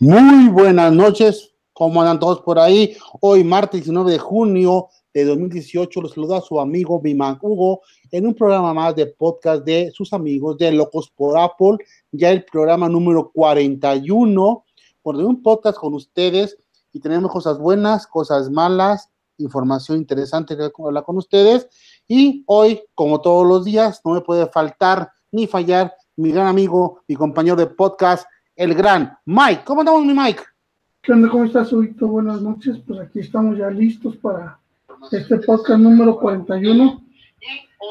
Muy buenas noches, ¿cómo andan todos por ahí? Hoy, martes 19 de junio de 2018, los saluda su amigo Biman Hugo en un programa más de podcast de sus amigos de Locos por Apple, ya el programa número 41, por un podcast con ustedes y tenemos cosas buenas, cosas malas, información interesante que hablar con ustedes. Y hoy, como todos los días, no me puede faltar ni fallar mi gran amigo y compañero de podcast, el gran Mike. ¿Cómo andamos, mi Mike? ¿Qué onda? ¿Cómo estás, Huguito? Buenas noches. Pues aquí estamos ya listos para este podcast número 41.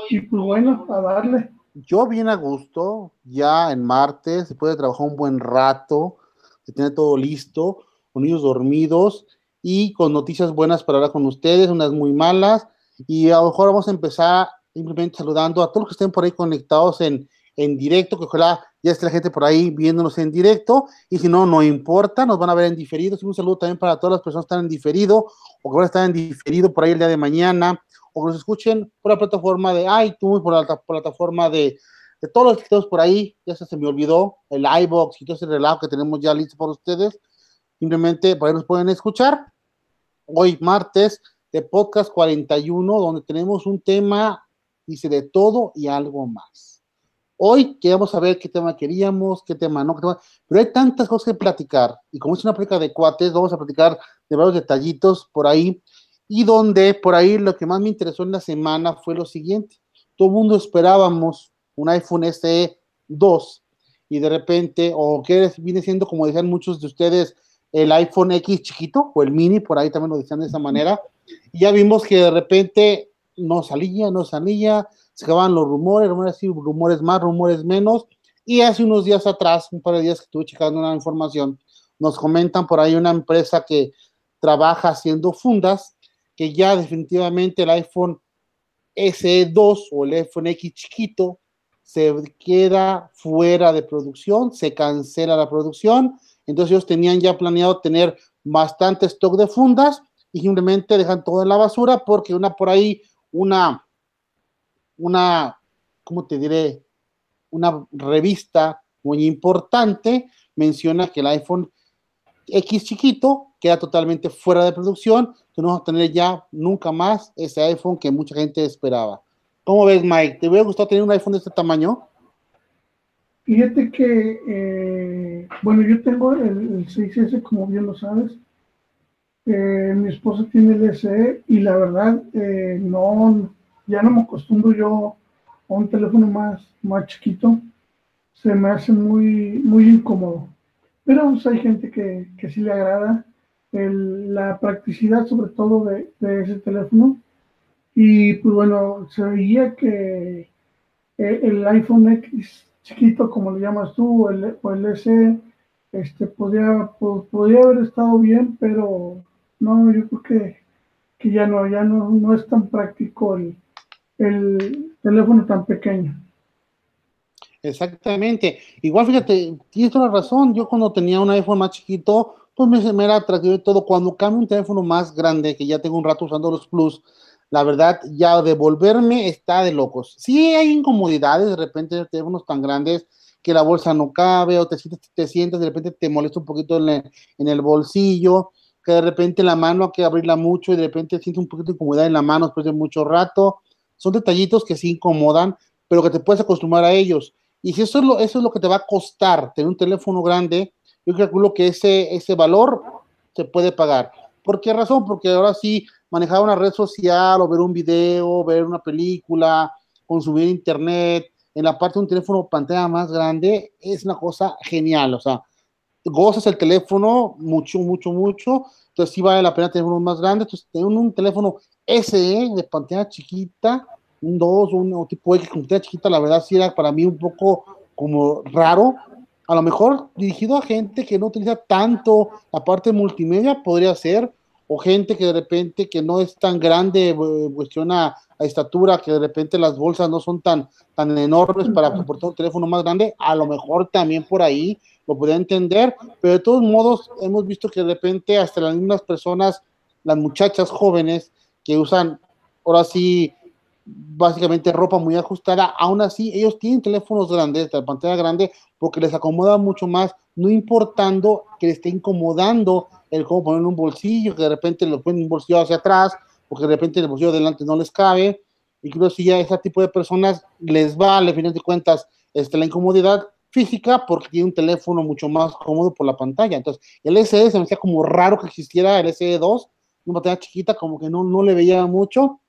Y pues bueno, a darle. Yo bien a gusto, ya en martes, después de trabajar un buen rato, de tener todo listo, con niños dormidos y con noticias buenas para hablar con ustedes, unas muy malas. Y a lo mejor vamos a empezar simplemente saludando a todos los que estén por ahí conectados en, en directo, que ojalá ya esté la gente por ahí viéndonos en directo, y si no, no importa, nos van a ver en diferido. Un saludo también para todas las personas que están en diferido, o que van a estar en diferido por ahí el día de mañana, o que nos escuchen por la plataforma de iTunes, por la, plataforma de, de todos los que estamos por ahí, ya se, me olvidó, el iBox y todo ese relajo que tenemos ya listo para ustedes. Simplemente por ahí nos pueden escuchar. Hoy, martes, de podcast 41, donde tenemos un tema, dice, de todo y algo más. Hoy queríamos saber qué tema queríamos, qué tema no, qué tema, pero hay tantas cosas que platicar, y como es una plática de cuates, vamos a platicar de varios detallitos por ahí, y donde por ahí lo que más me interesó en la semana fue lo siguiente, todo el mundo esperábamos un iPhone SE 2, y de repente, o que viene siendo, como decían muchos de ustedes, el iPhone X chiquito, o el mini, por ahí también lo decían de esa manera, y ya vimos que de repente no salía, no salía, se acababan los rumores, rumores así, rumores más, rumores menos, y hace unos días atrás, un par de días que estuve checando una información, nos comentan por ahí una empresa que trabaja haciendo fundas, que ya definitivamente el iPhone SE2 o el iPhone X chiquito se queda fuera de producción, se cancela la producción, entonces ellos tenían ya planeado tener bastante stock de fundas y simplemente dejan todo en la basura porque una por ahí, una una, ¿cómo te diré? Una revista muy importante menciona que el iPhone X chiquito queda totalmente fuera de producción, que no vamos a tener ya nunca más ese iPhone que mucha gente esperaba. ¿Cómo ves, Mike? ¿Te hubiera gustado tener un iPhone de este tamaño? Fíjate que, eh, bueno, yo tengo el, 6S, como bien lo sabes. Eh, mi esposa tiene el SE y la verdad eh, no, ya no me acostumbro yo a un teléfono más, más chiquito, se me hace muy, muy incómodo. Pero pues, hay gente que, que sí le agrada la practicidad sobre todo de, ese teléfono. Y pues bueno, se veía que eh, el iPhone X chiquito, como le llamas tú, el, o el S, este, podía, podía haber estado bien, pero no, yo creo que, que ya no, ya no, no es tan práctico el, el teléfono tan pequeño. Exactamente. Igual, fíjate, tienes toda la razón. Yo cuando tenía un iPhone más chiquito, pues me, era atractivo y todo. Cuando cambio un teléfono más grande, que ya tengo un rato usando los Plus, la verdad, ya devolverme está de locos. Sí hay incomodidades, de repente teléfonos tan grandes que la bolsa no cabe o te sientes, te sientes, de repente te molesta un poquito en el, en el bolsillo, que de repente la mano hay que abrirla mucho y de repente sientes un poquito de incomodidad en la mano después de mucho rato son detallitos que sí incomodan, pero que te puedes acostumbrar a ellos. Y si eso es lo, eso es lo que te va a costar tener un teléfono grande, yo calculo que ese, ese valor se puede pagar. ¿Por qué razón? Porque ahora sí, manejar una red social o ver un video, ver una película, consumir internet, en la parte de un teléfono pantalla más grande, es una cosa genial. O sea, gozas el teléfono mucho, mucho, mucho. Entonces sí vale la pena tener uno más grande. Entonces, tener un teléfono ese de pantalla chiquita, un 2, un tipo X con pantalla chiquita, la verdad sí era para mí un poco como raro. A lo mejor dirigido a gente que no utiliza tanto la parte multimedia, podría ser, o gente que de repente que no es tan grande, eh, cuestión a, estatura, que de repente las bolsas no son tan, tan enormes para soportar un teléfono más grande, a lo mejor también por ahí lo podría entender, pero de todos modos hemos visto que de repente hasta las mismas personas, las muchachas jóvenes, que usan ahora sí básicamente ropa muy ajustada, aún así ellos tienen teléfonos grandes, la pantalla grande, porque les acomoda mucho más, no importando que les esté incomodando el cómo poner un bolsillo, que de repente lo ponen un bolsillo hacia atrás, porque de repente el bolsillo delante no les cabe, que si ya ese tipo de personas les vale, a final de cuentas, este, la incomodidad física porque tiene un teléfono mucho más cómodo por la pantalla. Entonces, el SE se me hacía como raro que existiera el SE2, una pantalla chiquita, como que no, no le veía mucho.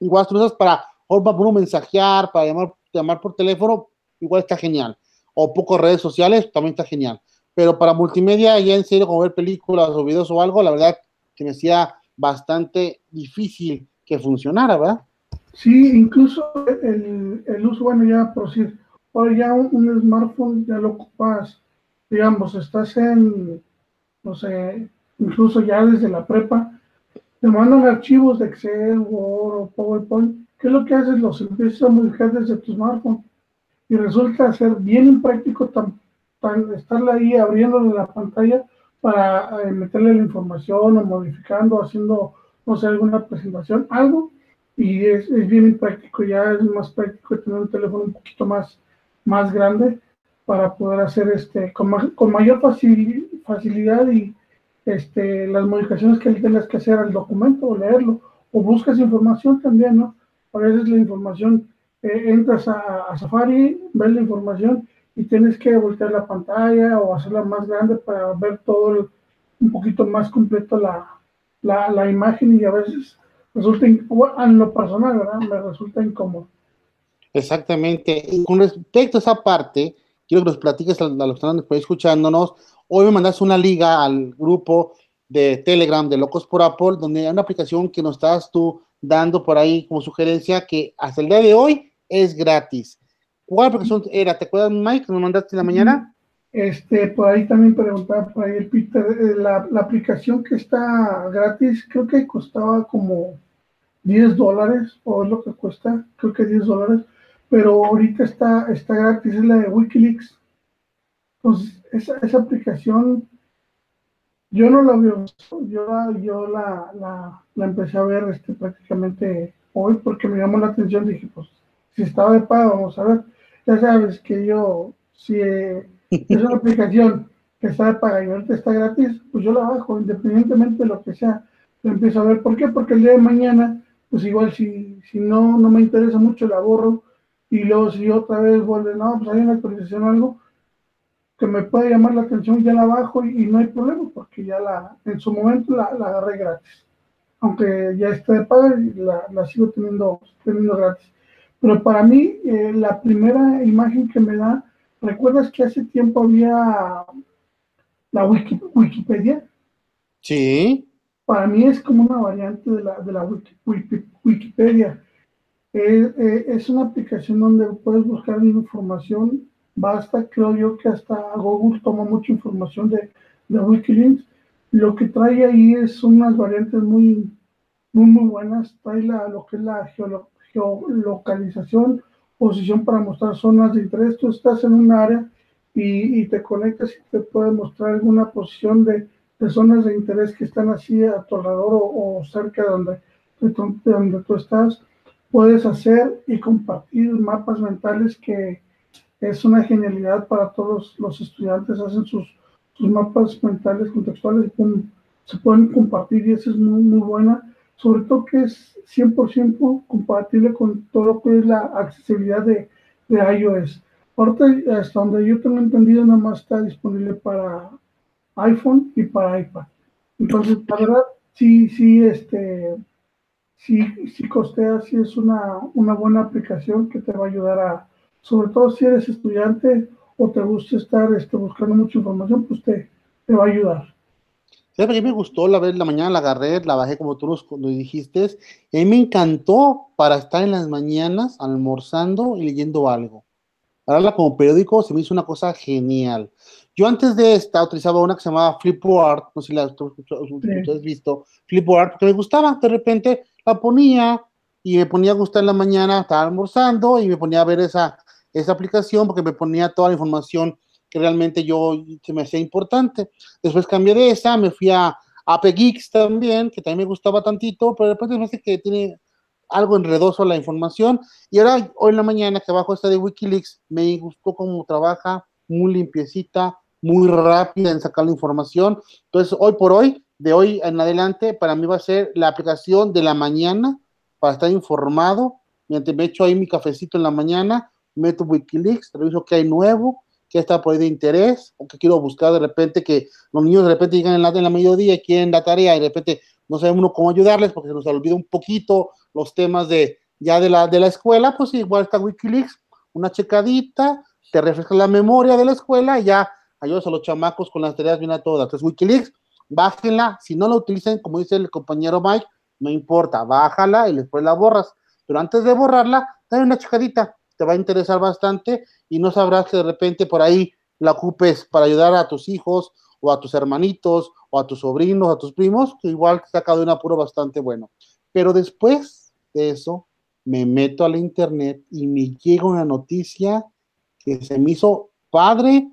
Igual tú usas para, para uno mensajear, para llamar, llamar por teléfono, igual está genial. O pocas redes sociales, también está genial. Pero para multimedia, ya en serio, como ver películas o videos o algo, la verdad que me hacía bastante difícil que funcionara, ¿verdad? Sí, incluso el, el uso, bueno, ya por decir, ahora ya un, smartphone ya lo ocupas, digamos, estás en, no sé, incluso ya desde la prepa, te mandan archivos de Excel, Word o PowerPoint, ¿qué es lo que haces? Los empiezas a modificar desde tu smartphone y resulta ser bien impráctico tan, ahí abriéndole la pantalla para eh, meterle la información o modificando, haciendo, no sé, alguna presentación, algo, y es, es bien impráctico, ya es más práctico tener un teléfono un poquito más más grande para poder hacer este con mayor facilidad y este, las modificaciones que tengas que hacer al documento o leerlo o buscas información también, ¿no? A veces la información, eh, entras a, Safari, ves la información y tienes que voltear la pantalla o hacerla más grande para ver todo un poquito más completo la, la, la imagen y a veces resulta, en lo personal, ¿verdad? Me resulta incómodo. Exactamente. Y con respecto a esa parte, quiero que nos platiques a, los que están escuchándonos. Hoy me mandaste una liga al grupo de Telegram de Locos por Apple, donde hay una aplicación que nos estás tú dando por ahí como sugerencia que hasta el día de hoy es gratis. ¿Cuál aplicación era? ¿Te acuerdas, Mike, que nos mandaste en la mañana? Este, por ahí también preguntaba por ahí el Peter, eh, la, aplicación que está gratis, creo que costaba como 10 dólares, o es lo que cuesta, creo que 10 dólares, pero ahorita está, está gratis, es la de Wikileaks. Entonces, esa, esa aplicación, yo no la veo, yo, la, la, la, empecé a ver este, prácticamente hoy porque me llamó la atención, dije, pues, si estaba de pago, vamos a ver. Ya sabes que yo, si es una aplicación que está de pago y ahorita está gratis, pues yo la bajo, independientemente de lo que sea, la empiezo a ver. ¿Por qué? Porque el día de mañana, pues igual si, si no, no me interesa mucho, la borro y luego si otra vez vuelve, no, pues hay una actualización o algo que me puede llamar la atención, ya la bajo y, no hay problema porque ya la, en su momento la, agarré gratis. Aunque ya esté de paga, la, la sigo teniendo, teniendo gratis. Pero para mí, eh, la primera imagen que me da, ¿recuerdas que hace tiempo había la Wikipedia? Sí. Para mí es como una variante de la, de la Wikipedia eh, es una aplicación donde puedes buscar información. Basta, creo yo, que hasta Google toma mucha información de, de Wikileaks. Lo que trae ahí es unas variantes muy, muy, muy buenas. Trae la, lo que es la geolocalización, posición para mostrar zonas de interés. Tú estás en un área y, te conectas y te puede mostrar alguna posición de, de, zonas de interés que están así a tu alrededor o, cerca de donde, de donde tú estás puedes hacer y compartir mapas mentales que es una genialidad para todos los estudiantes, hacen sus, sus mapas mentales contextuales y se pueden compartir y eso es muy, muy buena, sobre todo que es 100% compatible con todo lo que es la accesibilidad de, de iOS. Ahorita, hasta donde yo tengo entendido, nada más está disponible para iPhone y para iPad. Entonces, la verdad, sí, sí, este, sí, sí costea, sí es una, una buena aplicación que te va a ayudar a, sobre todo si eres estudiante o te gusta estar este, buscando mucha información, pues te, te va a ayudar. ¿Sabes qué me gustó? La vez la mañana la agarré, la bajé como tú nos, dijiste, y a mí me encantó para estar en las mañanas almorzando y leyendo algo. Para como periódico se me hizo una cosa genial. Yo antes de esta utilizaba una que se llamaba Flipboard, no sé si la has visto, Flipboard, porque me gustaba. De repente la ponía y me ponía a gustar en la mañana, estaba almorzando y me ponía a ver esa, esa aplicación porque me ponía toda la información que realmente yo se me hacía importante. Después cambié de esa, me fui a App Geeks también, que también me gustaba tantito, pero después me hace que tiene algo enredoso la información. Y ahora, hoy en la mañana que bajo esta de Wikileaks, me gustó cómo trabaja, muy limpiecita, muy rápida en sacar la información. Entonces, hoy por hoy, de hoy en adelante, para mí va a ser la aplicación de la mañana para estar informado. Mientras me echo ahí mi cafecito en la mañana, meto Wikileaks, reviso qué hay nuevo, qué está por ahí de interés, o que quiero buscar de repente que los niños de repente llegan en la, en la mediodía quieren la tarea y de repente no sabe uno cómo ayudarles porque se nos olvida un poquito los temas de ya de la, de la escuela, pues igual está Wikileaks, una checadita, te refresca la memoria de la escuela y ya ayudas a los chamacos con las tareas bien a todas. Entonces, Wikileaks, bájenla, si no la utilizan, como dice el compañero Mike, no importa, bájala y después la borras. Pero antes de borrarla, dale una checadita, te va a interesar bastante y no sabrás que de repente por ahí la ocupes para ayudar a tus hijos o a tus hermanitos o a tus sobrinos, a tus primos, que igual te saca de un apuro bastante bueno. Pero después de eso, me meto a la internet y me llega una noticia que se me hizo padre,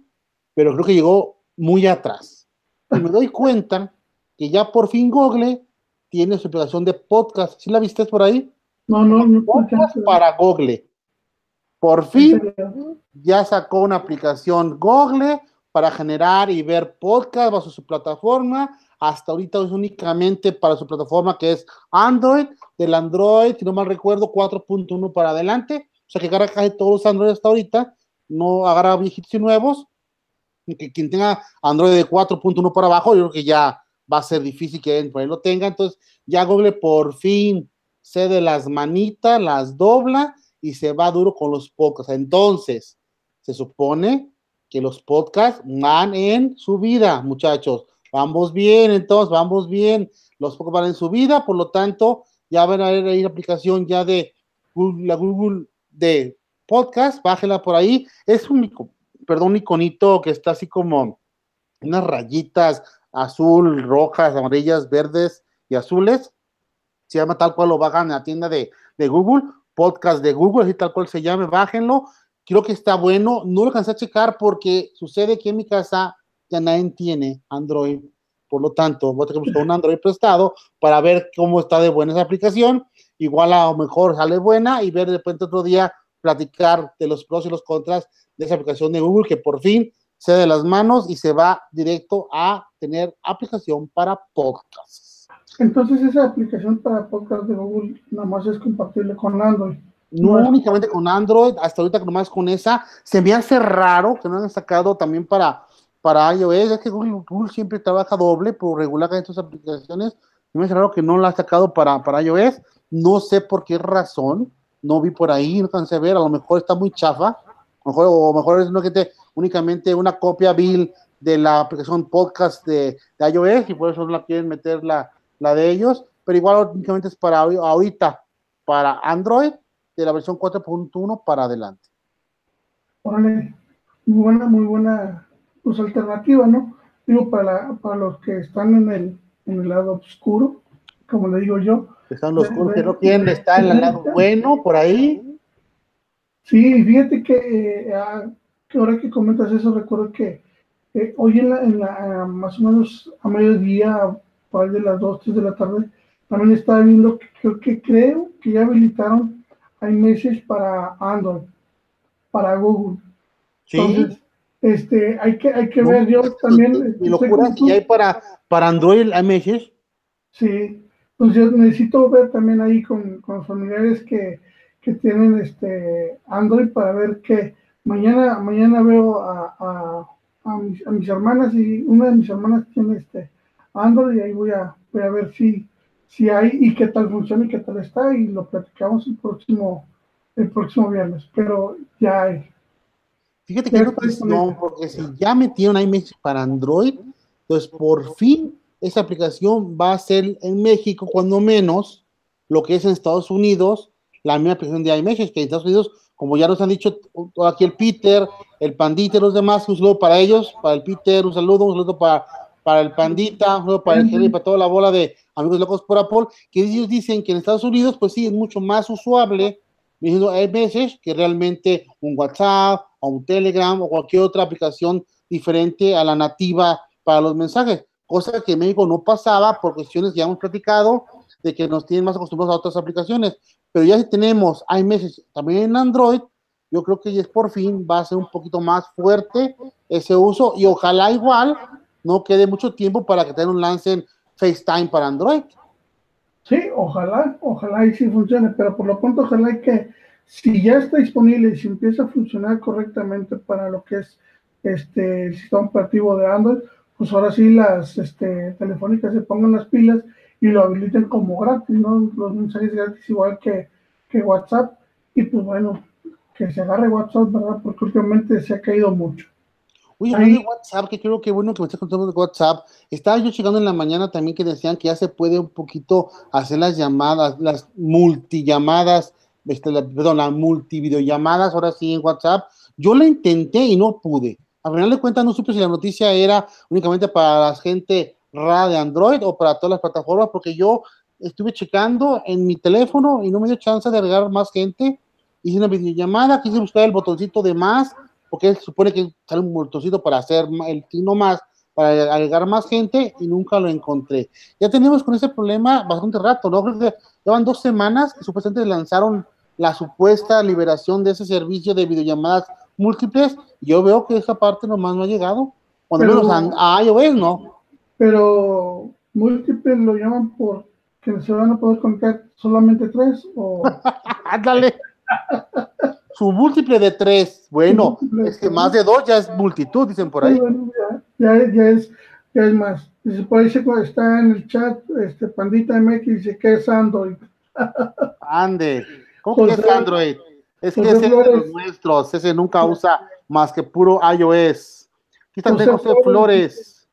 pero creo que llegó muy atrás. Y me doy cuenta que ya por fin Google tiene su aplicación de podcast. ¿Sí la viste por ahí? No, no, no. Podcast para Google. Por fin ya sacó una aplicación Google para generar y ver podcast bajo su plataforma. Hasta ahorita es únicamente para su plataforma que es Android, del Android, si no mal recuerdo, 4.1 para adelante. O sea que agarra casi todos los Android hasta ahorita, no agarra viejitos y nuevos. Que quien tenga Android de 4.1 para abajo, yo creo que ya va a ser difícil que por ahí lo tenga. Entonces, ya Google por fin cede las manitas, las dobla y se va duro con los podcasts. Entonces, se supone que los podcasts van en su vida, muchachos. Vamos bien, entonces, vamos bien. Los podcasts van en su vida, por lo tanto, ya van a ahí la aplicación ya de Google, la Google de podcast, bájela por ahí. Es un, perdón, iconito que está así como unas rayitas azul, rojas, amarillas, verdes y azules. Se llama tal cual lo bajan en la tienda de, de Google, podcast de Google, así tal cual se llame, bájenlo creo que está bueno. No lo alcancé a checar porque sucede que en mi casa ya nadie tiene Android. Por lo tanto, voy a tener que buscar un Android prestado para ver cómo está de buena esa aplicación. Igual a lo mejor sale buena y ver de repente otro día platicar de los pros y los contras de esa aplicación de Google que por fin se de las manos y se va directo a tener aplicación para podcasts. Entonces esa aplicación para podcast de Google nada más es compatible con Android. No únicamente con Android, hasta ahorita nomás con esa. Se me hace raro que no han sacado también para, para iOS. Es que Google, siempre trabaja doble por regular estas aplicaciones. Me hace raro que no la ha sacado para, para iOS. No sé por qué razón. No vi por ahí, no cansé ver. A lo mejor está muy chafa. mejor, o mejor es que te, únicamente una copia bill de la aplicación podcast de, de, iOS y por eso no la quieren meter la, la de ellos. Pero igual únicamente es para ahorita para Android de la versión 4.1 para adelante. Órale, muy buena, muy buena pues, alternativa, ¿no? Digo, para, para los que están en el, en el lado oscuro, como le digo yo. Están los oscuros que no quieren estar en el lado bueno, por ahí. Sí, fíjate que, eh, que ahora que comentas eso, recuerdo que eh, hoy en la, en la, más o menos a mediodía, para de las 2, 3 de la tarde, también estaba viendo que creo que creo que ya habilitaron hay meses para Android, para Google. Sí. Entonces, este, hay que, hay que ver, yo también... Y locura, si hay para, para Android hay meses. Sí, entonces necesito ver también ahí con, con familiares que, que, tienen este Android para ver que mañana, mañana veo a, a, a, mis, a mis hermanas y una de mis hermanas tiene este Android y ahí voy a, voy a ver si si hay y qué tal funciona y qué tal está y lo platicamos el próximo, el próximo viernes, pero ya hay. Fíjate que no, porque si ya metieron iMessage para Android, pues por fin esa aplicación va a ser en México, cuando menos, lo que es en Estados Unidos, la misma aplicación de iMessage, que en Estados Unidos, como ya nos han dicho aquí el Peter, el Pandita y los demás, un saludo para ellos, para el Peter, un saludo, un saludo para, para el Pandita, un para el Jerry, para toda la bola de amigos locos por Apple, que ellos dicen que en Estados Unidos, pues sí, es mucho más usuable, diciendo, hay veces que realmente un WhatsApp o un Telegram o cualquier otra aplicación diferente a la nativa para los mensajes, cosa que en México no pasaba por cuestiones que ya hemos platicado, de que nos tienen más acostumbrados a otras aplicaciones, pero ya si tenemos iMessage también en Android, yo creo que ya es por fin va a ser un poquito más fuerte ese uso y ojalá igual no quede mucho tiempo para que tengan un lance en FaceTime para Android. Sí, ojalá, ojalá y sí funcione, pero por lo pronto ojalá que si ya está disponible y si empieza a funcionar correctamente para lo que es este el sistema operativo de Android, pues ahora sí las este, telefónicas se pongan las pilas y lo habiliten como gratis, ¿no? Los mensajes gratis igual que, que WhatsApp. Y pues bueno, que se agarre WhatsApp, ¿verdad? Porque últimamente se ha caído mucho. Oye, hablando de WhatsApp, que creo que bueno que me estás contando de WhatsApp. Estaba yo llegando en la mañana también que decían que ya se puede un poquito hacer las llamadas, las multillamadas, este, perdón, las multivideollamadas, ahora sí en WhatsApp. Yo lo intenté y no pude al final de cuentas no supe si la noticia era únicamente para la gente rara de Android o para todas las plataformas, porque yo estuve checando en mi teléfono y no me dio chance de agregar más gente. Hice una videollamada, quise buscar el botoncito de más, porque se supone que sale un botoncito para hacer el signo más, para agregar más gente y nunca lo encontré. Ya tenemos con ese problema bastante rato, ¿no? Creo que llevan dos semanas que supuestamente lanzaron la supuesta liberación de ese servicio de videollamadas múltiples, yo veo que esa parte nomás no ha llegado. Cuando menos a, iOS, ¿no? Pero múltiples lo llaman por que se van a poder contar solamente tres o. Ándale. Su múltiple de tres. Bueno, es que más de dos ya es multitud, dicen por ahí. ya, ya, es, ya es más. Dice, por ahí está en el chat, este Pandita MX dice que es Android. Ande. ¿Cómo que es Android? Es que ese es de los nuestros, ese nunca usa más que puro iOS. Aquí está José Flores.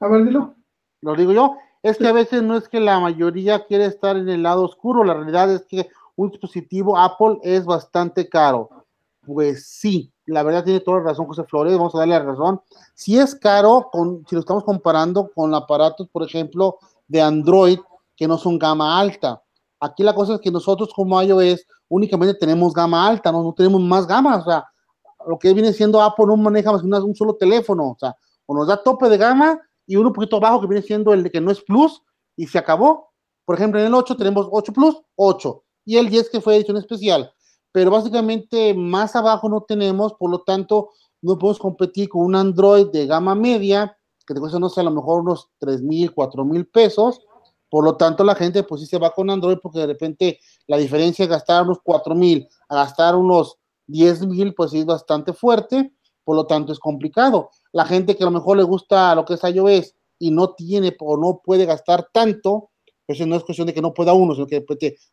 A ver, dilo. Lo digo yo. Es que a veces no es que la mayoría quiere estar en el lado oscuro, la realidad es que un dispositivo Apple es bastante caro. Pues sí, la verdad tiene toda la razón José Flores, vamos a darle la razón. Si es caro, con, si lo estamos comparando con aparatos, por ejemplo, de Android, que no son gama alta. Aquí la cosa es que nosotros como iOS únicamente tenemos gama alta, no, no tenemos más gama, o sea, lo que viene siendo Apple no maneja más que un solo teléfono, o sea, o nos da tope de gama y uno un poquito bajo que viene siendo el de que no es Plus y se acabó. Por ejemplo, en el 8 tenemos 8 Plus, 8 y el 10 que fue edición especial, pero básicamente más abajo no tenemos, por lo tanto no podemos competir con un Android de gama media que te cuesta, no sé, a lo mejor unos 3 mil, 4 mil pesos. Por lo tanto, la gente pues sí se va con Android porque de repente la diferencia de gastar unos 4 mil a gastar unos 10 mil pues es bastante fuerte, por lo tanto es complicado. La gente que a lo mejor le gusta lo que es iOS y no tiene o no puede gastar tanto, pues no es cuestión de que no pueda uno, sino que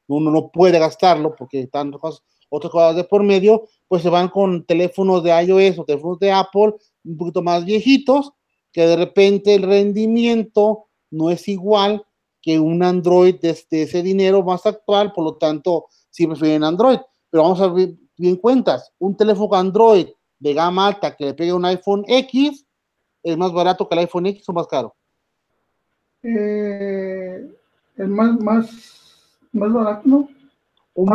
uno no puede gastarlo porque están otras cosas de por medio, pues se van con teléfonos de iOS o teléfonos de Apple un poquito más viejitos, que de repente el rendimiento no es igual que un Android de, ese dinero más actual, por lo tanto, sí prefieren Android. Pero vamos a ver bien cuentas, un teléfono Android de gama alta que le pegue un iPhone X, ¿es más barato que el iPhone X o más caro? Eh, es más, más, más barato, ¿no?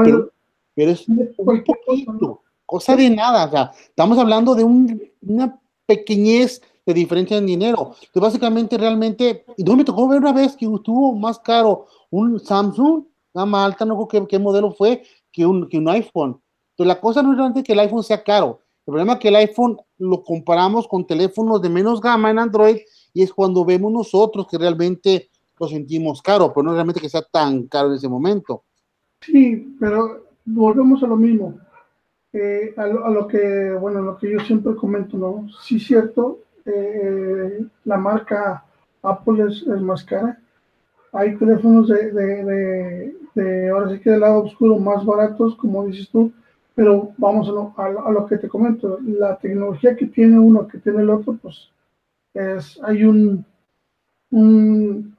pero, es un poquito, cosa de nada, o sea, estamos hablando de una pequeñez de diferencia en dinero. Entonces, básicamente, realmente, y no me tocó ver una vez que estuvo más caro un Samsung, gama alta, no sé qué, qué, modelo fue, que un, que un iPhone. Entonces, la cosa no es realmente que el iPhone sea caro. El problema es que el iPhone lo comparamos con teléfonos de menos gama en Android y es cuando vemos nosotros que realmente lo sentimos caro, pero no realmente que sea tan caro en ese momento. Sí, pero volvemos a lo mismo. Eh, a, lo, a, lo, que, bueno, lo que yo siempre comento, ¿no? Sí, cierto, eh, la marca Apple es, más cara. Hay teléfonos de, de, de, ahora sí que del lado oscuro más baratos, como dices tú, pero vamos a lo, a, lo, que te comento, la tecnología que tiene uno, que tiene el otro, pues es, hay un, un,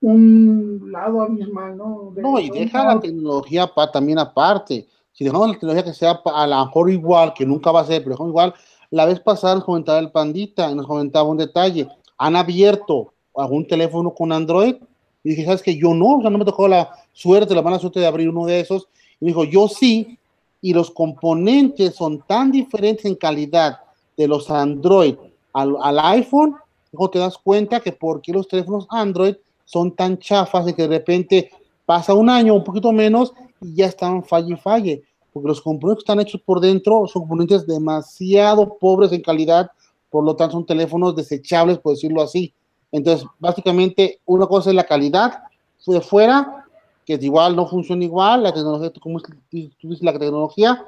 un lado abismal, ¿no? no, y deja la tecnología pa, también aparte. Si dejamos la tecnología que sea a lo mejor igual, que nunca va a ser, pero igual, la vez pasada nos comentaba el Pandita, nos comentaba un detalle. Han abierto algún teléfono con Android y dije, ¿sabes que Yo no, o sea, no me tocó la suerte, la mala suerte de abrir uno de esos. Y dijo, yo sí, y los componentes son tan diferentes en calidad de los Android al, al iPhone, luego te das cuenta que por qué los teléfonos Android son tan chafas de que de repente pasa un año, un poquito menos, y ya están falle y falle, porque los componentes que están hechos por dentro son componentes demasiado pobres en calidad, por lo tanto son teléfonos desechables, por decirlo así. Entonces, básicamente, una cosa es la calidad de fuera, que es igual, no funciona igual, la tecnología, como dices, la tecnología,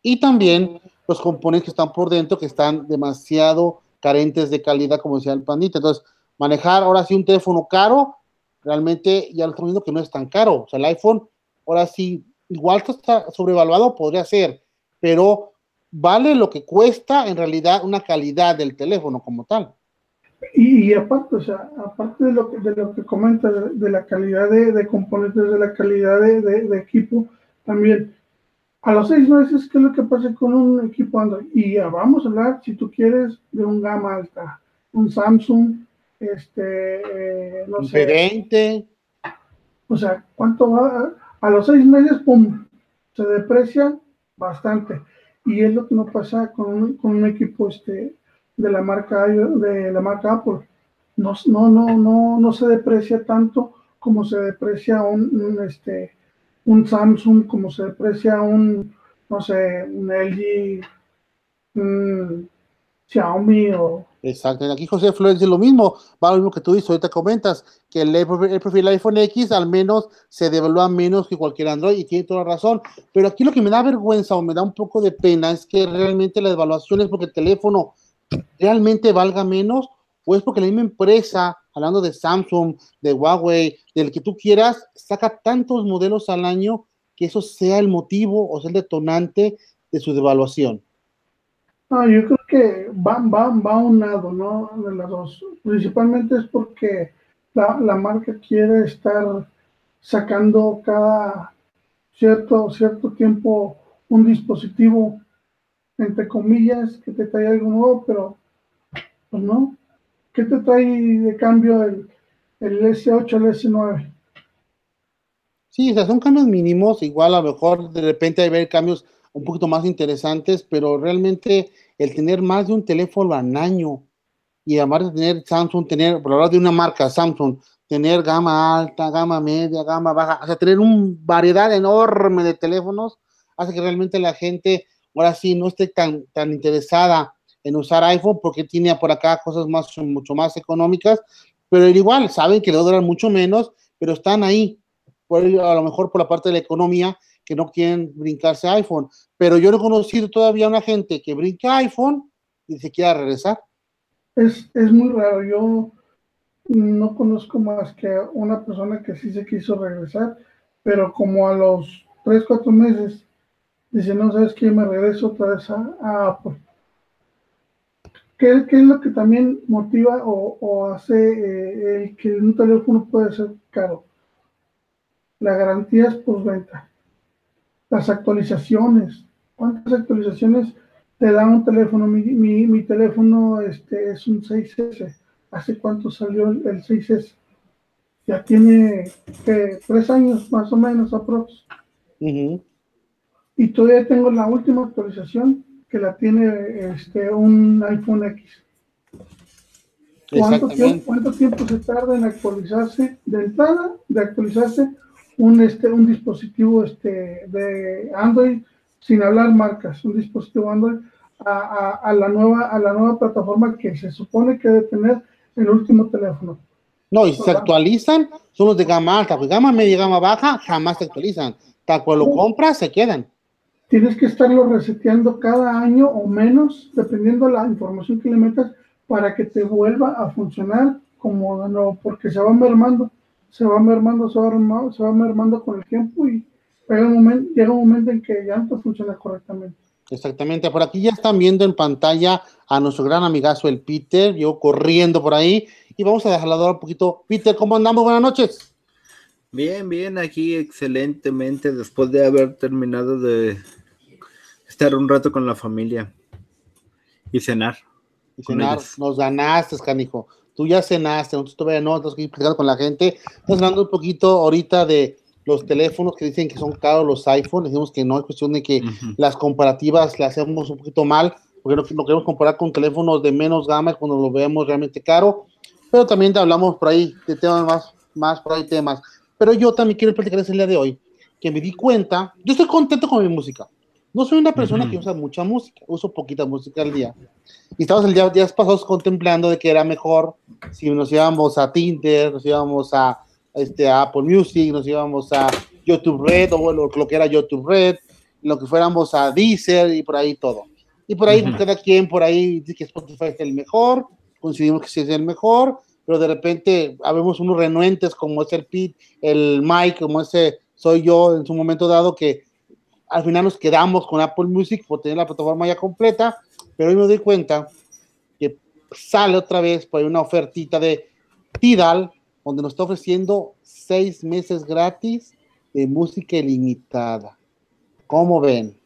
y también los componentes que están por dentro, que están demasiado carentes de calidad, como decía el pandita. Entonces, manejar ahora sí un teléfono caro, realmente ya lo estamos viendo que no es tan caro. O sea, el iPhone, ahora sí, igual está sobrevaluado, podría ser, pero vale lo que cuesta en realidad una calidad del teléfono como tal. Y, aparte, o sea, aparte de lo que, de lo que comenta, de, la calidad de, componentes, de la calidad de, equipo, también a los seis meses, ¿qué es lo que pasa con un equipo Android? Y ya vamos a hablar, si tú quieres, de un gama alta, un Samsung, este, eh, no sé. O sea, ¿cuánto va? A los seis meses, pum, se deprecia bastante. Y es lo que no pasa con un, con un equipo este, de la marca de la marca Apple. No, no, no, no, no se deprecia tanto como se deprecia un, este, un Samsung, como se deprecia un, no sé, un LG, un Xiaomi o Exacto. Aquí José Flores dice lo mismo, va lo mismo que tú dices, ahorita comentas, que el, el perfil iPhone X al menos se devalúa menos que cualquier Android y tiene toda la razón. Pero aquí lo que me da vergüenza o me da un poco de pena es que realmente la devaluación es porque el teléfono realmente valga menos o es porque la misma empresa, hablando de Samsung, de Huawei, del que tú quieras, saca tantos modelos al año que eso sea el motivo o sea el detonante de su devaluación. No, yo creo que va, va, va un lado, ¿no? De las dos. Principalmente es porque la, la marca quiere estar sacando cada cierto, cierto tiempo un dispositivo, entre comillas, que te trae algo nuevo, pero pues no. ¿Qué te trae de cambio el, el S8, el S9? Sí, o sea, son cambios mínimos, igual a lo mejor de repente hay ver cambios un poquito más interesantes, pero realmente el tener más de un teléfono al año y además de tener Samsung, tener, por hablar de una marca Samsung, tener gama alta, gama media, gama baja, o sea, tener una variedad enorme de teléfonos, hace que realmente la gente ahora sí no esté tan, tan interesada en usar iPhone porque tiene por acá cosas más, mucho más económicas, pero igual saben que le durar mucho menos, pero están ahí, por, a lo mejor por la parte de la economía que no quieren brincarse iPhone. Pero yo no he conocido todavía a una gente que brinca iPhone y se quiera regresar. Es, es muy raro. Yo no conozco más que una persona que sí se quiso regresar, pero como a los 3, 4 meses dice, no, sabes que me regreso otra vez a, Apple. ¿Qué, ¿Qué, es lo que también motiva o, hace eh, el que un teléfono puede ser caro? La garantía es postventa las actualizaciones. ¿Cuántas actualizaciones te da un teléfono? Mi, mi, teléfono este, es un 6S. ¿Hace cuánto salió el, 6S? Ya tiene tres años más o menos aprox. Y todavía tengo la última actualización que la tiene este, un iPhone X. ¿Cuánto tiempo, ¿Cuánto tiempo se tarda en actualizarse de entrada, de actualizarse un, este, un dispositivo este, de Android, sin hablar marcas, un dispositivo Android a, a, la nueva, a la nueva plataforma que se supone que debe tener el último teléfono. No, y se actualizan, son los de gama alta, pues gama media, gama baja, jamás se actualizan. Tal cual lo compras, se quedan. Tienes que estarlo reseteando cada año o menos, dependiendo de la información que le metas, para que te vuelva a funcionar como de nuevo, porque se va mermando se va mermando, se va mermando, se va mermando con el tiempo y llega un, momento, llega un momento en que ya no funciona correctamente. Exactamente, por aquí ya están viendo en pantalla a nuestro gran amigazo el Peter, yo corriendo por ahí y vamos a dejarlo ahora un poquito. Peter, ¿cómo andamos? Buenas noches. Bien, bien, aquí excelentemente después de haber terminado de estar un rato con la familia y cenar. Y cenar, nos ganaste, canijo tú ya cenaste, nosotros todavía no, estamos aquí platicando con la gente. Estamos hablando un poquito ahorita de los teléfonos que dicen que son caros los iPhones, decimos que no, es cuestión de que las comparativas las hacemos un poquito mal, porque no, queremos comparar con teléfonos de menos gama cuando lo vemos realmente caro, pero también hablamos por ahí de temas más, más por ahí temas. Pero yo también quiero platicarles el día de hoy que me di cuenta, yo estoy contento con mi música. No soy una persona que usa mucha música, uso poquita música al día. Y estamos el día, días pasados contemplando de que era mejor si nos íbamos a Tinder, nos íbamos a, este, Apple Music, nos íbamos a YouTube Red, o lo, lo que era YouTube Red, lo que fuéramos a Deezer y por ahí todo. Y por ahí cada quien por ahí dice que Spotify es el mejor, coincidimos que sí es el mejor, pero de repente habemos unos renuentes como es el Pete, el Mike, como ese soy yo en su momento dado que al final nos quedamos con Apple Music por tener la plataforma ya completa, pero hoy me doy cuenta que sale otra vez por una ofertita de Tidal, donde nos está ofreciendo seis meses gratis de música ilimitada. ¿Cómo ven?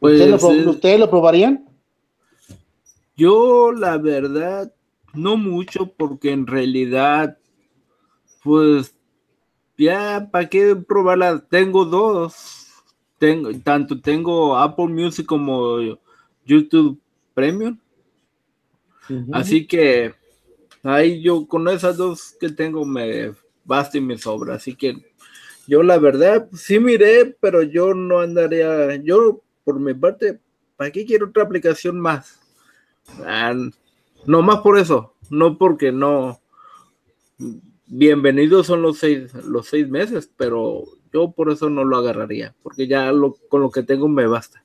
Pues, ¿Ustedes, lo, probarían? Yo, la verdad, no mucho, porque en realidad, pues, ya, ¿para qué probarla? Tengo dos tengo, tanto tengo Apple Music como YouTube Premium. Así que ahí yo con esas dos que tengo me basta y me sobra. Así que yo la verdad sí miré, pero yo no andaría, yo por mi parte, ¿para qué quiero otra aplicación más? Ah, no más por eso, no porque no. Bienvenidos son los seis, los seis meses, pero yo por eso no lo agarraría, porque ya lo, con lo que tengo me basta.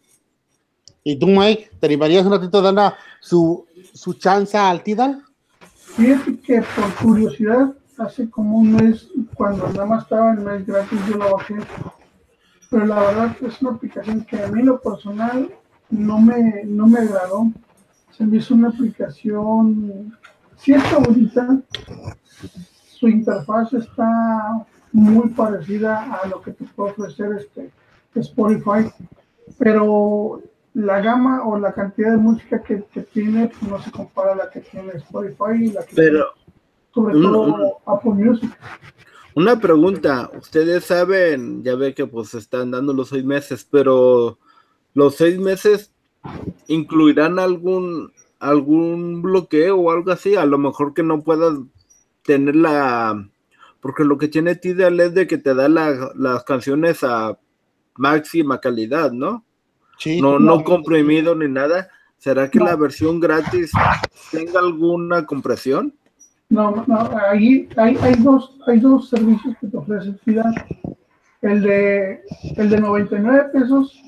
¿Y tú, Mike, te animarías un ratito a dar su, su chance al Tidal? Fíjate que por curiosidad, hace como un mes, cuando nada más estaba en mes gratis, yo lo bajé. Pero la verdad es una aplicación que a mí lo personal no me, no me agradó. Se me hizo una aplicación, sí está bonita, su interfaz está muy parecida a lo que te puede ofrecer este Spotify, pero la gama o la cantidad de música que, tiene pues, no se compara a la que tiene Spotify y la que pero, sobre todo Apple Music. Una pregunta, ustedes saben, ya ve que pues están dando los seis meses, pero los seis meses incluirán algún algún bloqueo o algo así, a lo mejor que no puedas tener la porque lo que tiene Tidal es de que te da las canciones a máxima calidad, ¿no? Sí, no, no comprimido ni nada. ¿Será que la versión gratis tenga alguna compresión? No, no, ahí hay, hay, dos, hay dos servicios que te ofrece Tidal. El de, el de 99 pesos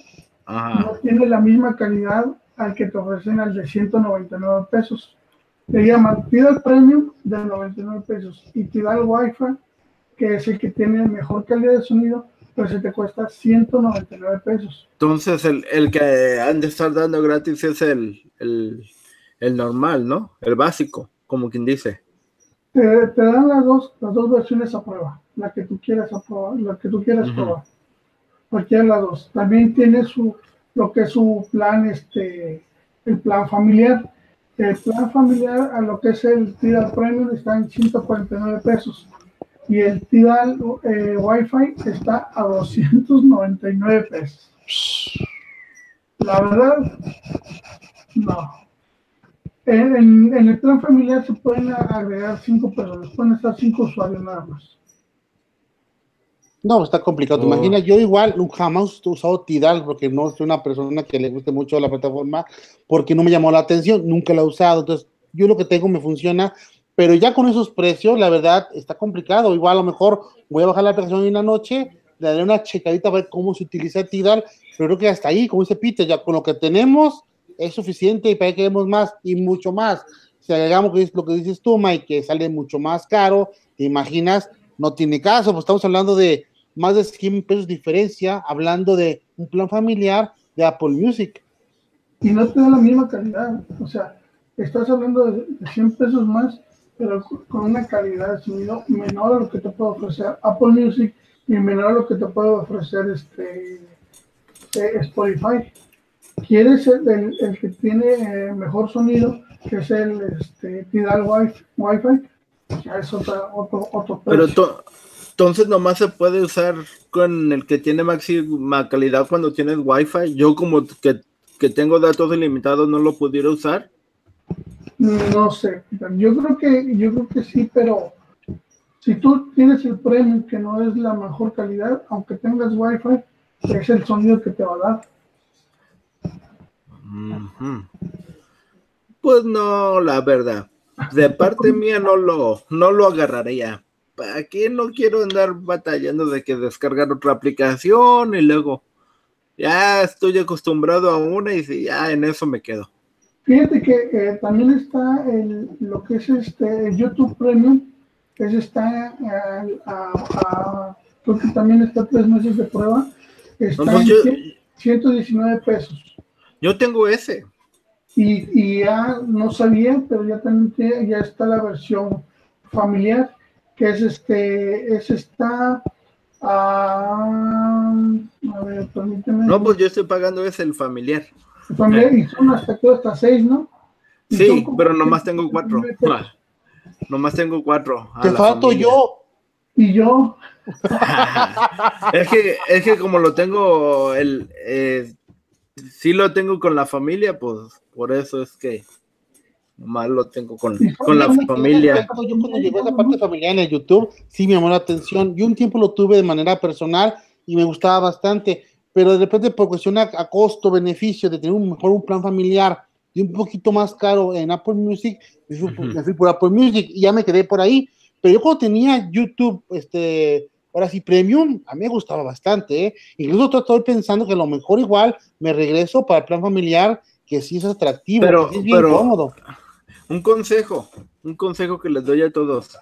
no tiene la misma calidad al que te ofrecen al de 199 pesos. Se llama Tidal Premium de 99 pesos y Tidal Wi-Fi, que es el que tiene mejor calidad de sonido, pues se te cuesta 199 pesos. Entonces el, el que han de estar dando gratis es el, el, el, normal, ¿no? El básico, como quien dice. Te, te, dan las dos, las dos versiones a prueba, la que tú quieras a la que tú quieras probar. Cualquiera de las dos. También tiene su lo que es su plan, este, el plan familiar el plan familiar a lo que es el Tidal Premium está en 149 pesos y el Tidal eh, Wi-Fi está a 299 pesos. La verdad, no. En, el plan familiar se pueden agregar 5 personas, pueden estar 5 usuarios nada más. No, está complicado. Imagina, yo igual jamás he usado Tidal porque no soy una persona que le guste mucho la plataforma porque no me llamó la atención, nunca la he usado. Entonces, yo lo que tengo me funciona, pero ya con esos precios, la verdad, está complicado. Igual a lo mejor voy a bajar la aplicación en la noche, le daré una checadita a ver cómo se utiliza Tidal, pero creo que hasta ahí, como dice Peter, ya con lo que tenemos es suficiente y para que queremos más y mucho más. Si agregamos lo que dices tú, Mike, que sale mucho más caro, te imaginas, no tiene caso, pues estamos hablando de más de 100 pesos diferencia, hablando de un plan familiar de Apple Music. Y no te da la misma calidad, o sea, estás hablando de 100 pesos más, pero con una calidad de sonido menor a lo que te puede ofrecer Apple Music y menor a lo que te puede ofrecer este eh, Spotify. Quieres el, el, que tiene eh, mejor sonido, que es el este, Tidal Wi-Fi, wi ya es otro, otro precio. Pero entonces nomás se puede usar con el que tiene máxima calidad cuando tienes Wi-Fi. Yo como que, que tengo datos ilimitados no lo pudiera usar. No sé, yo creo que yo creo que sí, pero Si tú tienes el premium que no es la mejor calidad, aunque tengas wifi, es el sonido que te va a dar. Pues no, la verdad. De parte mía no lo, no lo agarraría. Aquí no quiero andar batallando de que descargar otra aplicación y luego ya estoy acostumbrado a una y ya en eso me quedo. Fíjate que eh, también está el, lo que es este YouTube Premium, que está a, creo que también está tres meses de prueba, está pues en 119 pesos. Yo tengo ese. Y, ya no sabía, pero ya también ya está la versión familiar, que es este, es esta, a ver, permíteme. No, pues yo estoy pagando ese, el familiar. El familiar, y son hasta, hasta seis, ¿no? sí, pero nomás tengo cuatro. nomás tengo cuatro. Te falto yo. Y yo. es, que, es que como lo tengo, el, eh, sí lo tengo con la familia, pues por eso es que más lo tengo con, con la familia. Yo cuando llegó esa parte familiar en el YouTube, sí me llamó la atención. Yo un tiempo lo tuve de manera personal y me gustaba bastante, pero de repente por cuestión a, costo-beneficio de tener un mejor un plan familiar y un poquito más caro en Apple Music, me fui, por Apple Music y ya me quedé por ahí. Pero yo cuando tenía YouTube, este, Ahora sí, Premium, a mí me gustaba bastante, ¿eh? Incluso estoy pensando que a lo mejor igual me regreso para el plan familiar, que sí es atractivo, pero, es bien cómodo. Un consejo, un consejo que les doy a todos.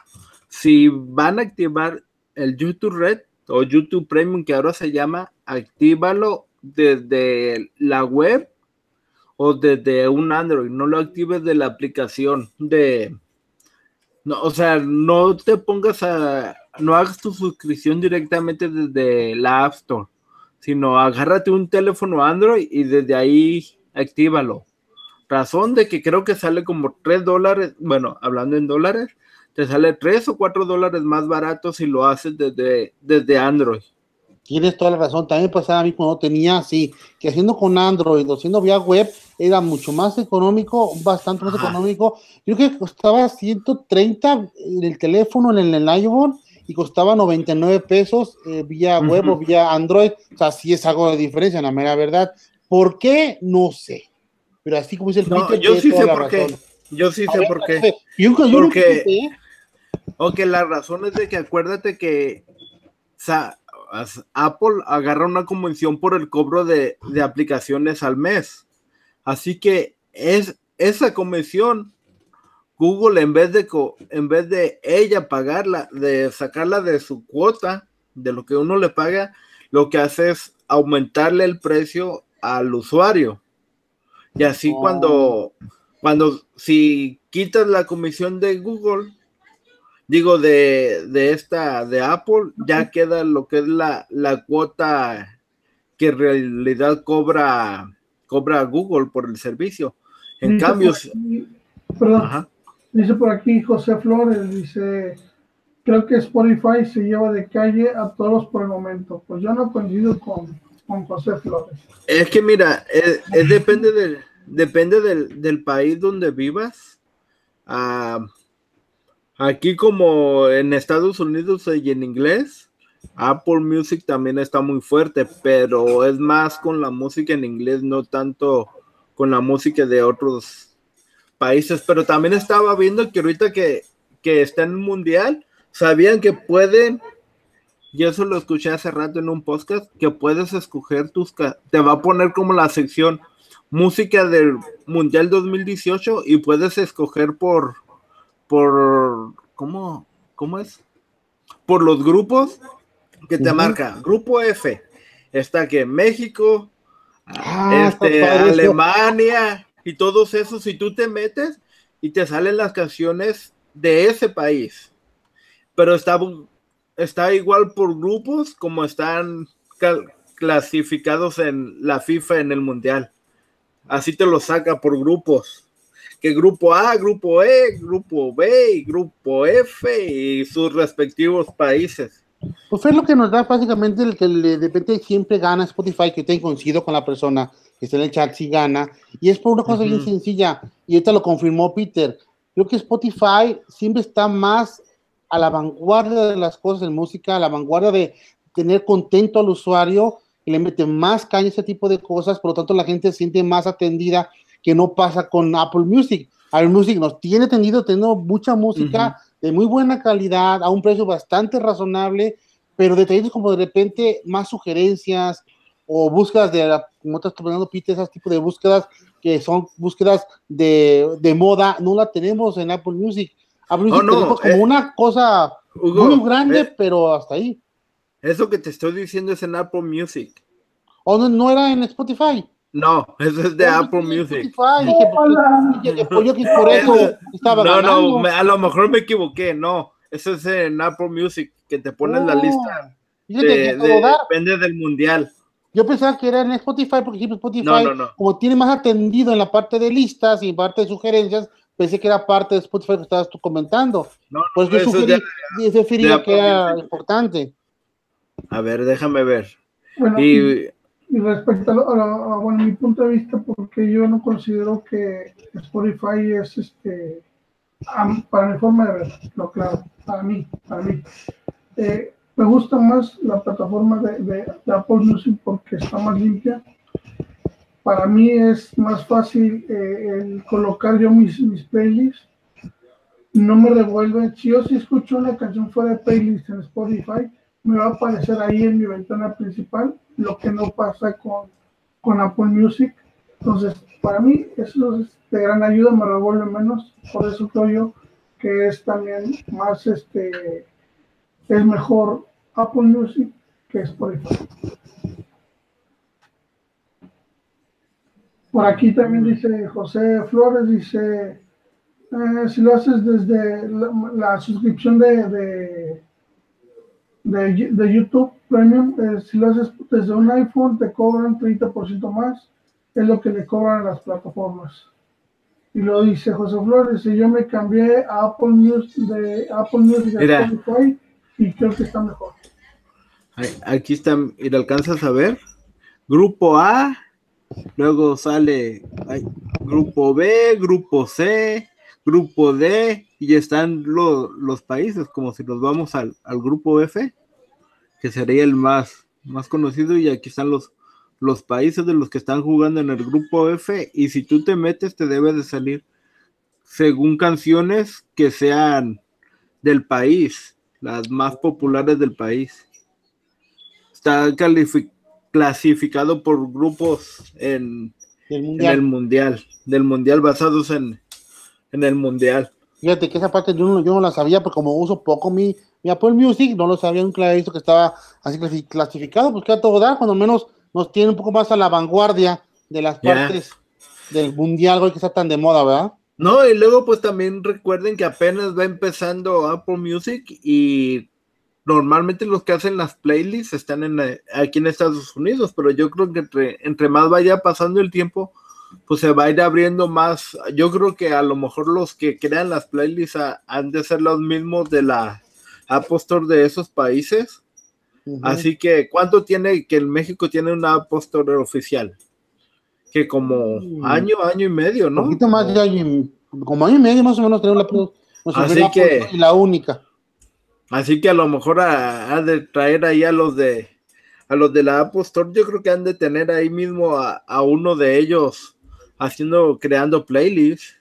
Si van a activar el YouTube Red o YouTube Premium, que ahora se llama, actívalo desde la web o desde un Android, no lo actives de la aplicación de... No, o sea, no te pongas a, no hagas tu suscripción directamente desde la App Store, sino agárrate un teléfono Android y desde ahí actívalo. Razón de que creo que sale como 3 dólares, bueno, hablando en dólares, te sale 3 o 4 dólares más barato si lo haces desde, desde Android. Tienes toda la razón. También pasaba a mí cuando tenía así, que haciendo con Android o haciendo vía web era mucho más económico, bastante más económico. Yo creo que costaba 130 en el teléfono, en el, iPhone, y costaba 99 pesos eh, vía web o vía Android. O sea, sí es algo de diferencia, en la mera verdad. ¿Por qué? No sé. Pero así como dice el no, yo sí sé por qué. Yo sí sé por qué. Porque, ok, la razón es de que acuérdate que Apple agarra una convención por el cobro de, de aplicaciones al mes. Así que es esa convención Google en vez de en vez de ella pagarla, de sacarla de su cuota, de lo que uno le paga, lo que hace es aumentarle el precio al usuario. Y así oh. cuando, cuando si quitas la comisión de Google, digo de, esta, de Apple, ya queda lo que es la, la cuota que en realidad cobra, cobra Google por el servicio. En cambio, perdón, Dice por aquí José Flores, dice, creo que Spotify se lleva de calle a todos por el momento. Pues yo no coincido con, con José Flores. Es que mira, es, depende, del, depende del, país donde vivas. Ah, aquí como en Estados Unidos y en inglés, Apple Music también está muy fuerte, pero es más con la música en inglés, no tanto con la música de otros países, pero también estaba viendo que ahorita que, que está en el mundial, sabían que pueden, y eso lo escuché hace rato en un podcast, que puedes escoger tus, te va a poner como la sección música del mundial 2018 y puedes escoger por, por, ¿cómo, cómo es? Por los grupos que te marca, grupo F, está que México, ah, este, Alemania, y todos esos, si tú te metes y te salen las canciones de ese país, pero está, está igual por grupos como están clasificados en la FIFA en el Mundial. Así te lo saca por grupos. Que grupo A, grupo E, grupo B y grupo F y sus respectivos países. Pues es lo que nos da básicamente el que de repente siempre gana Spotify, que te coincido con la persona que está en el chat, si gana, y es por una cosa bien sencilla, y ahorita lo confirmó Peter. Creo que Spotify siempre está más a la vanguardia de las cosas en música, a la vanguardia de tener contento al usuario y le mete más caña a ese tipo de cosas, por lo tanto la gente se siente más atendida que no pasa con Apple Music. Apple Music nos tiene atendido, tenemos mucha música de muy buena calidad, a un precio bastante razonable, pero detalles como de repente más sugerencias o búsquedas de, como estás poniendo Pete, esas tipos de búsquedas que son búsquedas de, de, moda, no la tenemos en Apple Music. Apple Music oh, tenemos como eh, una cosa muy grande, eh, pero hasta ahí. Eso que te estoy diciendo es en Apple Music. ¿O no, no era en Spotify? No, eso es de Apple Music. por eso estaba No, no, a lo mejor me equivoqué, no. Eso es en Apple Music, que te ponen la lista. De, depende del mundial. Yo pensaba que era en Spotify, porque Spotify, como tiene más atendido en la parte de listas y parte de sugerencias, pensé que era parte de Spotify que estabas tú comentando. No, pues yo sugerí, que era importante. A ver, déjame ver. y, y, respecto a, bueno, mi punto de vista, porque yo no considero que Spotify es este, para mi forma de ver, lo claro, para mí, para mí. Eh, me gusta más la plataforma de, Apple Music porque está más limpia. Para mí es más fácil eh, colocar yo mis, mis playlists. No me revuelven. Si yo si escucho una canción fuera de playlist en Spotify, me va a aparecer ahí en mi ventana principal, lo que no pasa con, con Apple Music. Entonces, para mí eso es de gran ayuda, me revuelve menos. Por eso creo yo que es también más, este, es mejor Apple Music que Spotify. Por aquí también dice José Flores, dice, eh, si lo haces desde la, suscripción de, de, YouTube Premium, eh, si lo haces desde un iPhone te cobran 30% más, es lo que le cobran a las plataformas. Y lo dice José Flores, si yo me cambié a Apple Music de Apple Music a Spotify y creo que está mejor. Aquí está, y le alcanzas a ver. Grupo A, luego sale grupo B, grupo C, grupo D, y están los países, como si nos vamos al, grupo F, que sería el más, más conocido, y aquí están los, los países de los que están jugando en el grupo F, y si tú te metes, te debe de salir según canciones que sean del país, las más populares del país. Está clasificado por grupos en, el mundial, del mundial basados en, el mundial. Fíjate que esa parte yo no, yo no la sabía, porque como uso poco mi, mi Apple Music, no lo sabía un clarito que estaba así clasificado, pues que a todo dar, cuando menos nos tiene un poco más a la vanguardia de las partes del mundial, hoy que está tan de moda, ¿verdad? No, y luego pues también recuerden que apenas va empezando Apple Music y normalmente los que hacen las playlists están en, eh, aquí en Estados Unidos, pero yo creo que entre, más vaya pasando el tiempo, pues se va a ir abriendo más. Yo creo que a lo mejor los que crean las playlists han de ser los mismos de la App de esos países. Así que, ¿cuánto tiene que el México tiene una App oficial? Que como mm. año, año y medio, ¿no? Un poquito más de año, como año y medio más o menos tenemos la, Así que, la única. Así que a lo mejor ha, de traer ahí a los de a los de la Apple Store, yo creo que han de tener ahí mismo a, uno de ellos haciendo, creando playlists.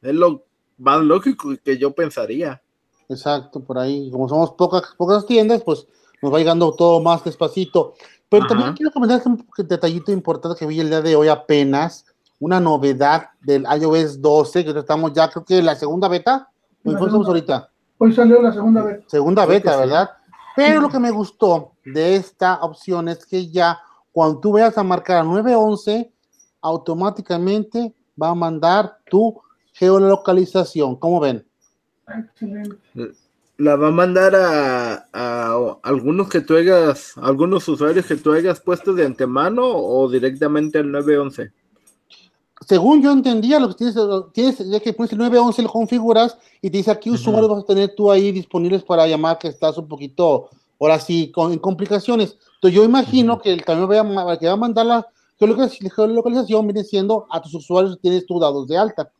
Es lo más lógico que yo pensaría. Exacto, por ahí. Como somos pocas, pocas tiendas, pues nos va llegando todo más despacito. Pero también quiero comentar un detallito importante que vi el día de hoy apenas, una novedad del iOS 12, que estamos ya, creo que en la segunda beta, ¿o estamos ahorita? Hoy salió la segunda beta. Segunda beta, ¿verdad? Pero lo que me gustó de esta opción es que ya cuando tú veas a marcar a 911, automáticamente va a mandar tu geolocalización. ¿Cómo ven? Excelente. La va a mandar a, a, algunos que tú hayas, algunos usuarios que tú hayas puesto de antemano o directamente al 911 según yo entendía, lo que tienes, tienes ya que pones el 911 lo configuras y te dice aquí usuarios vas a tener tú ahí disponibles para llamar que estás un poquito, ahora sí, con en complicaciones. Entonces yo imagino que el camión va que va a mandar la geolocalización viene siendo a tus usuarios que tienes tus dados de alta.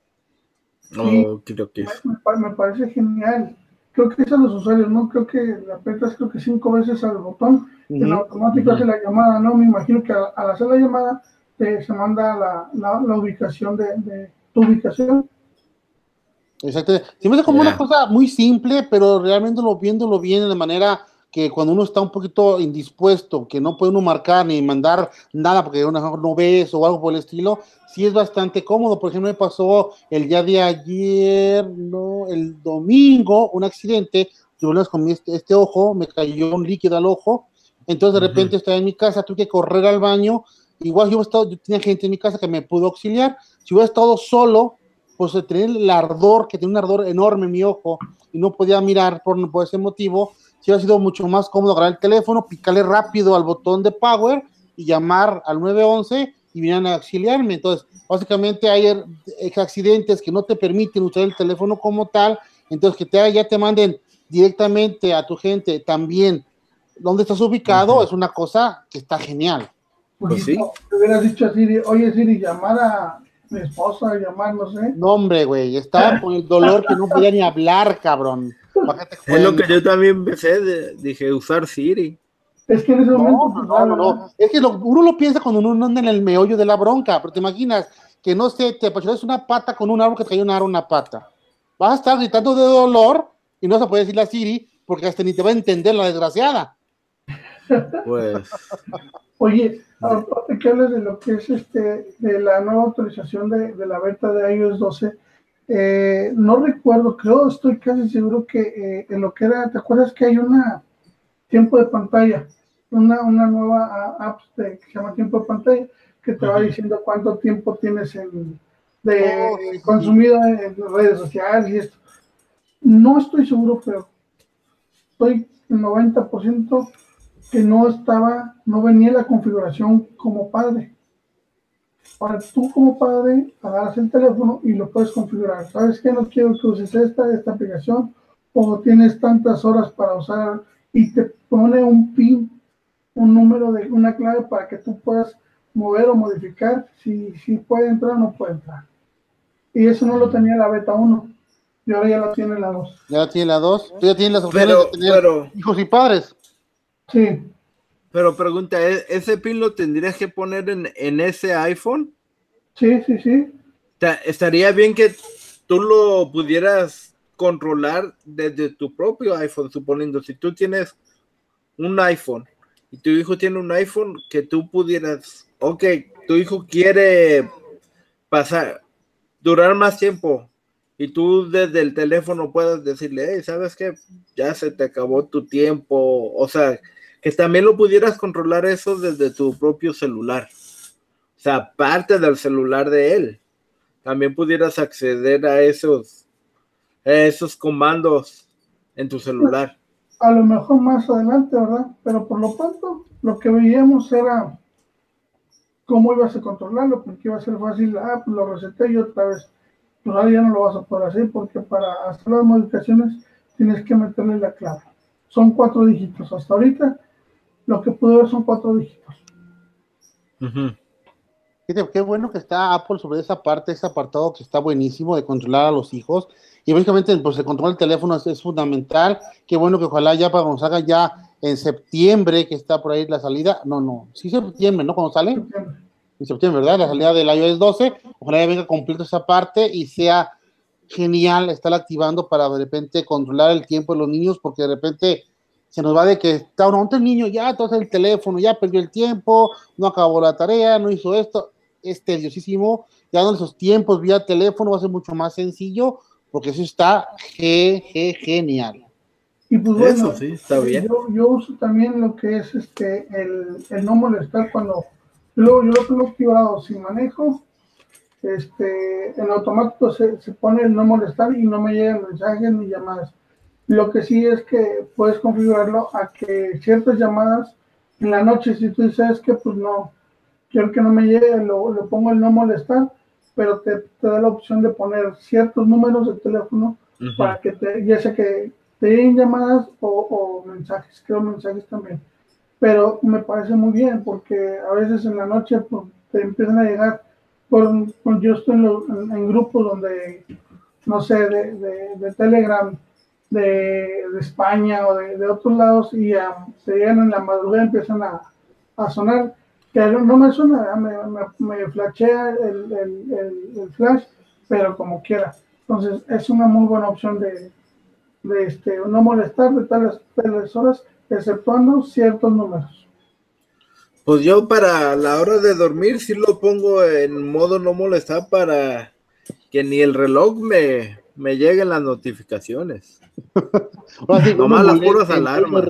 Oh, creo que me, me, parece genial. creo que es a los usuarios, ¿no? Creo que le aprietas creo que cinco veces al botón y en automático hace la llamada, ¿no? Me imagino que al, hacer la llamada se manda la, la, ubicación de, de, tu ubicación. Exacto. Se me hace como una cosa muy simple, pero realmente lo viéndolo bien de manera que cuando uno está un poquito indispuesto, que no puede uno marcar ni mandar nada porque uno no ves o algo por el estilo, sí es bastante cómodo. Por ejemplo, me pasó el día de ayer, no, el domingo, un accidente, yo con este, este, ojo, me cayó un líquido al ojo, entonces de repente estaba en mi casa, tuve que correr al baño, igual yo, estado, yo tenía gente en mi casa que me pudo auxiliar, si hubiera estado solo, pues tenía el ardor, que tiene un ardor enorme en mi ojo, y no podía mirar por, por ese motivo, si ha sido mucho más cómodo agarrar el teléfono, picarle rápido al botón de power y llamar al 911 y vinieran a auxiliarme. Entonces, básicamente hay er, accidentes que no te permiten usar el teléfono como tal, entonces que te, ya te manden directamente a tu gente también dónde estás ubicado, es una cosa que está genial. Pues sí. Te hubieras dicho a Siri, oye Siri, llamar a mi esposa, llamar, no sé. No, hombre, güey, estaba con el dolor que no podía ni hablar, cabrón. Es lo que yo también empecé, dije, usar Siri. Es que en ese momento. No, no, no, Es que uno lo piensa cuando uno anda en el meollo de la bronca, pero te imaginas que no sé, te es una pata con un árbol que te cayó un árbol una pata. Vas a estar gritando de dolor y no se puede decirle a Siri porque hasta ni te va a entender la desgraciada. Pues. Oye, ahora que hablas de lo que es este, de la nueva autorización de, de la beta de iOS 12, eh, no recuerdo, creo, estoy casi seguro que eh, en lo que era, ¿te acuerdas que hay una tiempo de pantalla? Una, una nueva app que se llama tiempo de pantalla, que te va diciendo cuánto tiempo tienes en, de oh, consumido en redes sociales y esto. No estoy seguro, pero estoy en 90% que no estaba, no venía la configuración como padre. Ahora tú como padre agarras el teléfono y lo puedes configurar. ¿Sabes que No quiero que uses esta, esta aplicación o tienes tantas horas para usar y te pone un PIN, un número de una clave para que tú puedas mover o modificar si, si puede entrar o no puede entrar. Y eso no lo tenía la beta 1. Y ahora ya lo tiene la 2. Ya tiene la 2. Tú ya tienes las opciones de tener hijos y padres. Sí. Pero pregunta, ¿e-, ¿ese pin lo tendrías que poner en, en ese iPhone? Sí, sí, sí. Estaría bien que tú lo pudieras controlar desde tu propio iPhone, suponiendo si tú tienes un iPhone y tu hijo tiene un iPhone, que tú pudieras, ok, tu hijo quiere pasar, durar más tiempo y tú desde el teléfono puedas decirle, hey, ¿sabes qué? Ya se te acabó tu tiempo, o sea, que también lo pudieras controlar eso desde tu propio celular. O sea, parte del celular de él. También pudieras acceder a esos, esos comandos en tu celular. A lo mejor más adelante, ¿verdad? Pero por lo pronto, lo que veíamos era cómo ibas a controlarlo, porque iba a ser fácil, ah, pues lo reseté y otra vez. Pues ahora ya no lo vas a poder hacer, porque para hacer las modificaciones tienes que meterle la clave. Son cuatro dígitos. Hasta ahorita lo que pude ver son cuatro dígitos. Qué bueno que está Apple sobre esa parte, ese apartado que está buenísimo de controlar a los hijos. Y básicamente, pues el control del teléfono es, fundamental. Qué bueno que ojalá ya para cuando salga ya en septiembre, que está por ahí la salida. No, no, sí septiembre, ¿no? Cuando sale. En septiembre, ¿verdad? La salida del iOS 12. Ojalá ya venga completo esa parte y sea genial estar activando para de repente controlar el tiempo de los niños, porque de repente se nos va de que está un el niño, ya entonces el teléfono, ya perdió el tiempo, no acabó la tarea, no hizo esto, es tediosísimo, ya no esos tiempos vía teléfono va a ser mucho más sencillo, porque eso está genial. Y pues bueno, sí, está bien. Yo, uso también lo que es este el, el no molestar cuando yo, yo lo tengo activado sin manejo, este en automático se, se pone el no molestar y no me llegan mensajes ni llamadas. Lo que sí es que puedes configurarlo a que ciertas llamadas en la noche, si tú dices que pues no, quiero que no me llegue, lo, lo pongo el no molestar, pero te, te, da la opción de poner ciertos números de teléfono para que te, ya sea que te lleguen llamadas o, mensajes, creo mensajes también. Pero me parece muy bien porque a veces en la noche pues, te empiezan a llegar, por, yo estoy en, grupos donde, no sé, de, de, de Telegram de, España o de, otros lados y se llegan en la madrugada empiezan a, sonar, que no me suena, me, me, flashea el, el, flash, pero como quiera. Entonces es una muy buena opción de, de este, no molestar de tales, tales horas, exceptuando ciertos números. Pues yo para la hora de dormir sí lo pongo en modo no molestar para que ni el reloj me, me lleguen las notificaciones. Nomás las puras alarmas.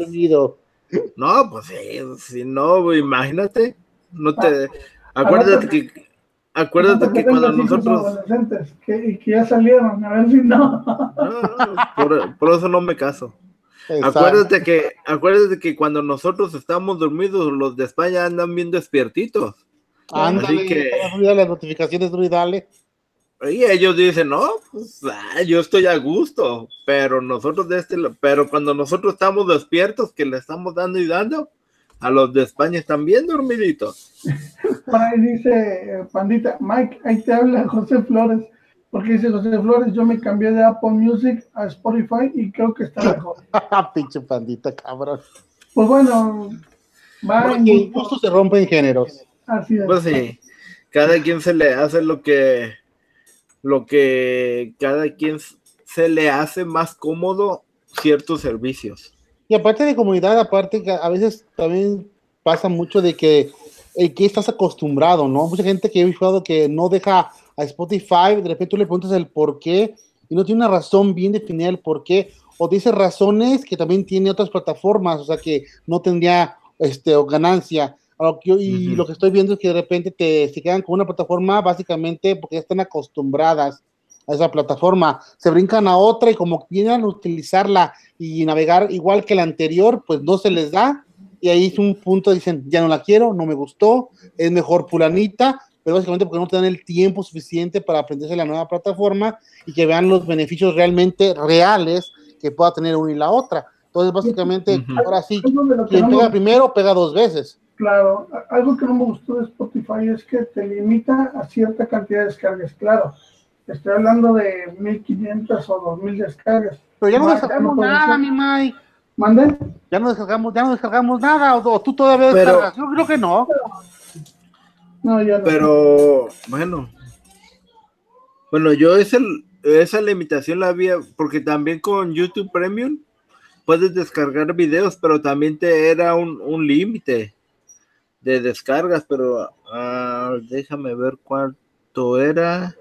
No, pues sí, si no, imagínate, no te acuérdate que acuérdate que cuando nosotros que, y que ya salieron, a ver si no. por, eso no me caso. Acuérdate que, acuérdate que cuando nosotros estamos dormidos, los de España andan bien despiertitos. Ándale, que las notificaciones, dale. Y ellos dicen, no, pues, ah, yo estoy a gusto, pero nosotros de este, pero cuando nosotros estamos despiertos, que le estamos dando y dando, a los de España están bien dormiditos. Por ahí dice eh, Pandita, Mike, ahí te habla José Flores, porque dice José Flores, yo me cambié de Apple Music a Spotify y creo que está mejor. Pinche Pandita, cabrón. Pues bueno, va. justo se rompen géneros. Así es. Pues sí, cada quien se le hace lo que lo que cada quien se le hace más cómodo ciertos servicios. Y aparte de comunidad, aparte que a veces también pasa mucho de que el que estás acostumbrado, ¿no? Mucha gente que he visto que no deja a Spotify, de repente tú le preguntas el por qué y no tiene una razón bien definida el por qué, o dice razones que también tiene otras plataformas, o sea que no tendría este, ganancia. Y lo que estoy viendo es que de repente te se quedan con una plataforma básicamente porque ya están acostumbradas a esa plataforma, se brincan a otra y como vienen a utilizarla y navegar igual que la anterior, pues no se les da. Y ahí es un punto, dicen, ya no la quiero, no me gustó, es mejor pulanita, pero básicamente porque no te dan el tiempo suficiente para aprenderse la nueva plataforma y que vean los beneficios realmente reales que pueda tener una y la otra. Entonces, básicamente, ahora sí, quien pega primero, pega dos veces. Claro, algo que no me gustó de Spotify es que te limita a cierta cantidad de descargas. Claro, estoy hablando de 1500 o 2000 descargas. Pero ya no, descargamos nada, mi Mike. ¿Mande? Ya no descargamos, ya no descargamos nada, o, tú todavía descargas. Yo creo que no. No, ya no. Pero, bueno. Bueno, yo esa, esa limitación la había, porque también con YouTube Premium puedes descargar videos, pero también te era un, un límite de descargas, pero uh, déjame ver cuánto era.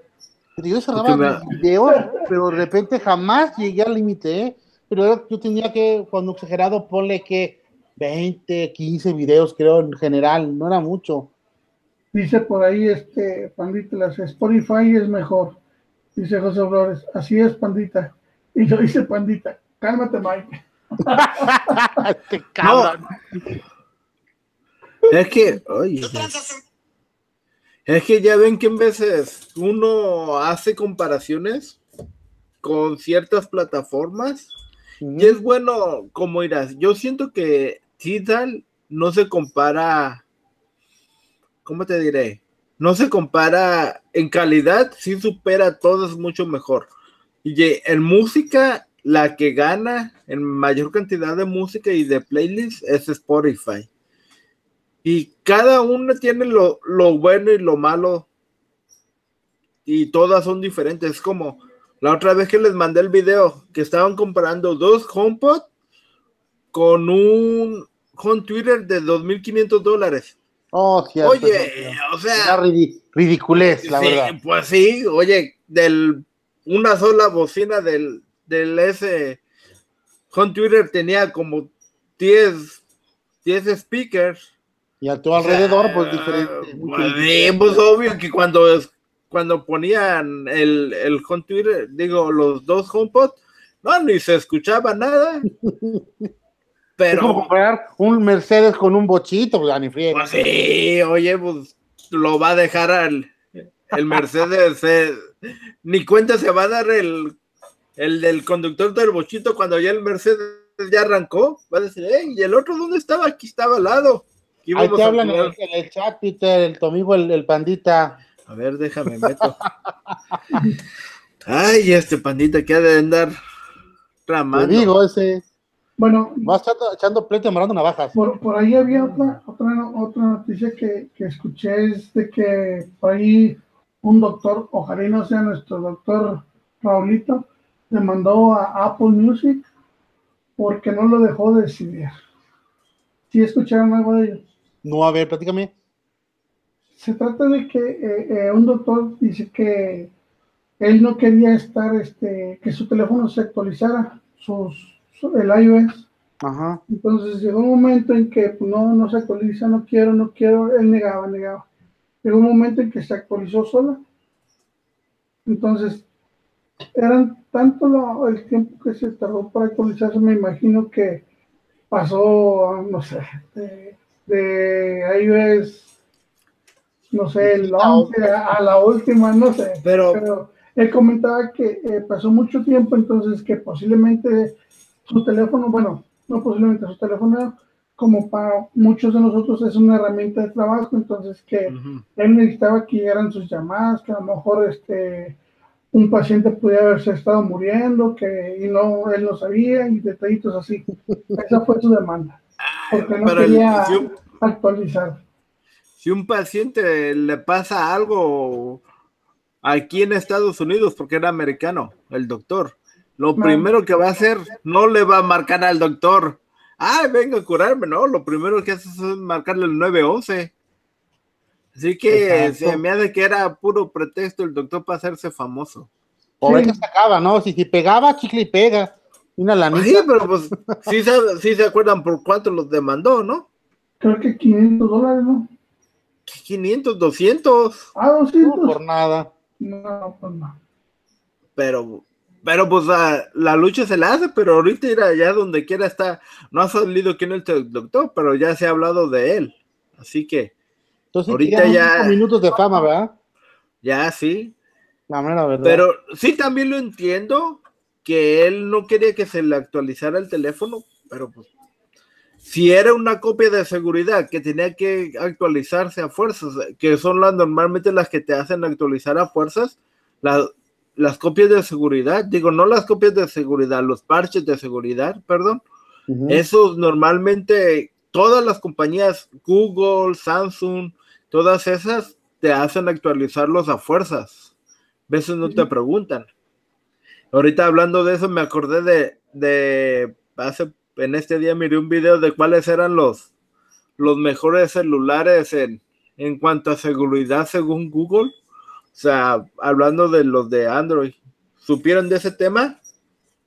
Yo cerraba video, pero de repente jamás llegué al límite, ¿eh? pero yo tenía que, cuando exagerado, ponle que 20, 15 videos, creo, en general, no era mucho. Dice por ahí, este, Pandita, las Spotify es mejor, dice José Flores, así es, Pandita. Y yo dice Pandita, cálmate, Mike. Qué cabrón. Es que, es que ya ven que en veces uno hace comparaciones con ciertas plataformas y es bueno, como irás, yo siento que Tidal no se compara, ¿cómo te diré? No se compara en calidad, sí supera a todos mucho mejor. Y en música, la que gana en mayor cantidad de música y de playlists es Spotify. Y cada una tiene lo, bueno y lo malo. Y todas son diferentes. Es como la otra vez que les mandé el video, que estaban comparando dos HomePod con un Home Twitter de 2.500 dólares. Oh, oye, o sea. ridiculez, la verdad. Pues sí, oye, del una sola bocina del, del ese Home Twitter tenía como 10, 10 speakers y a tu alrededor, pues diferente. Pues, pues, obvio que cuando, cuando ponían el, el home Twitter, digo, los dos HomePod, no, ni se escuchaba nada. Pero. Es como comprar un Mercedes con un bochito, pues. Pues sí, oye, pues lo va a dejar al el Mercedes. Eh, ni cuenta se va a dar el, el del conductor del bochito cuando ya el Mercedes ya arrancó. Va a decir, ¿y el otro dónde estaba? Aquí estaba al lado. Ahí te hablan en el, chat, Peter, el, tu amigo el, pandita. A ver, déjame meto. Ay, este pandita que ha de andar tramando. Te digo, ese. Bueno, Vas echando, echando pleito y amarrando navajas. por, por ahí había otra, otra, otra noticia que, que escuché, es de que por ahí un doctor, ojalá y no sea nuestro doctor Raulito, le mandó a Apple Music porque no lo dejó decidir. ¿Sí escucharon algo de ello? No, a ver, platícame. Se trata de que eh, eh, un doctor dice que él no quería estar, este, que su teléfono se actualizara, sus, su- el iOS. Ajá. Entonces llegó un momento en que pues, no, no se actualiza, no quiero, no quiero, él negaba, negaba. Llegó un momento en que se actualizó sola. Entonces, eran tanto lo- el tiempo que se tardó para actualizarse, me imagino que pasó, no sé, de, de iOS, no sé, el 11 a, a la última, no sé. Pero- Pero él comentaba que eh, pasó mucho tiempo, entonces que posiblemente su teléfono, bueno, no posiblemente su teléfono, como para muchos de nosotros es una herramienta de trabajo, entonces que él necesitaba que llegaran sus llamadas, que a lo mejor este un paciente pudiera haberse estado muriendo, que y no él no sabía y detallitos así. Esa fue su demanda, porque no Pero el- quería si un- actualizar. si un paciente le pasa algo aquí en Estados Unidos, porque era americano, el doctor, lo No. primero que va a hacer, no le va a marcar al doctor, ay, venga a curarme, no, lo primero que hace es marcarle el 911. Así que Exacto. se me hace que era puro pretexto el doctor para hacerse famoso. Por Sí. que se acaba, ¿no? Si, si pegaba, chicle y pega. Y Una lanita. Sí, pero pues sí se, sí se acuerdan por cuánto los demandó, ¿no? Creo que 500 dólares, ¿no? 500, 200. Ah, No, 200. por nada. No, pues no. pero pero pues la, la lucha se la hace, pero ahorita ir allá donde quiera está, no ha salido quién es el doctor, pero ya se ha hablado de él, así que Entonces, Ahorita ya- minutos de fama, ¿verdad? ya sí, La mera verdad. pero sí también lo entiendo que él no quería que se le actualizara el teléfono, pero pues si era una copia de seguridad que tenía que actualizarse a fuerzas, que son las normalmente las que te hacen actualizar a fuerzas, la- las copias de seguridad, digo, no las copias de seguridad, los parches de seguridad, perdón, esos normalmente todas las compañías, Google, Samsung, todas esas te hacen actualizarlos a fuerzas. A veces no te preguntan. Ahorita hablando de eso, me acordé de, de hace, en este día miré un video de cuáles eran los, los mejores celulares en, en cuanto a seguridad según Google. O sea, hablando de los de Android. ¿Supieron de ese tema?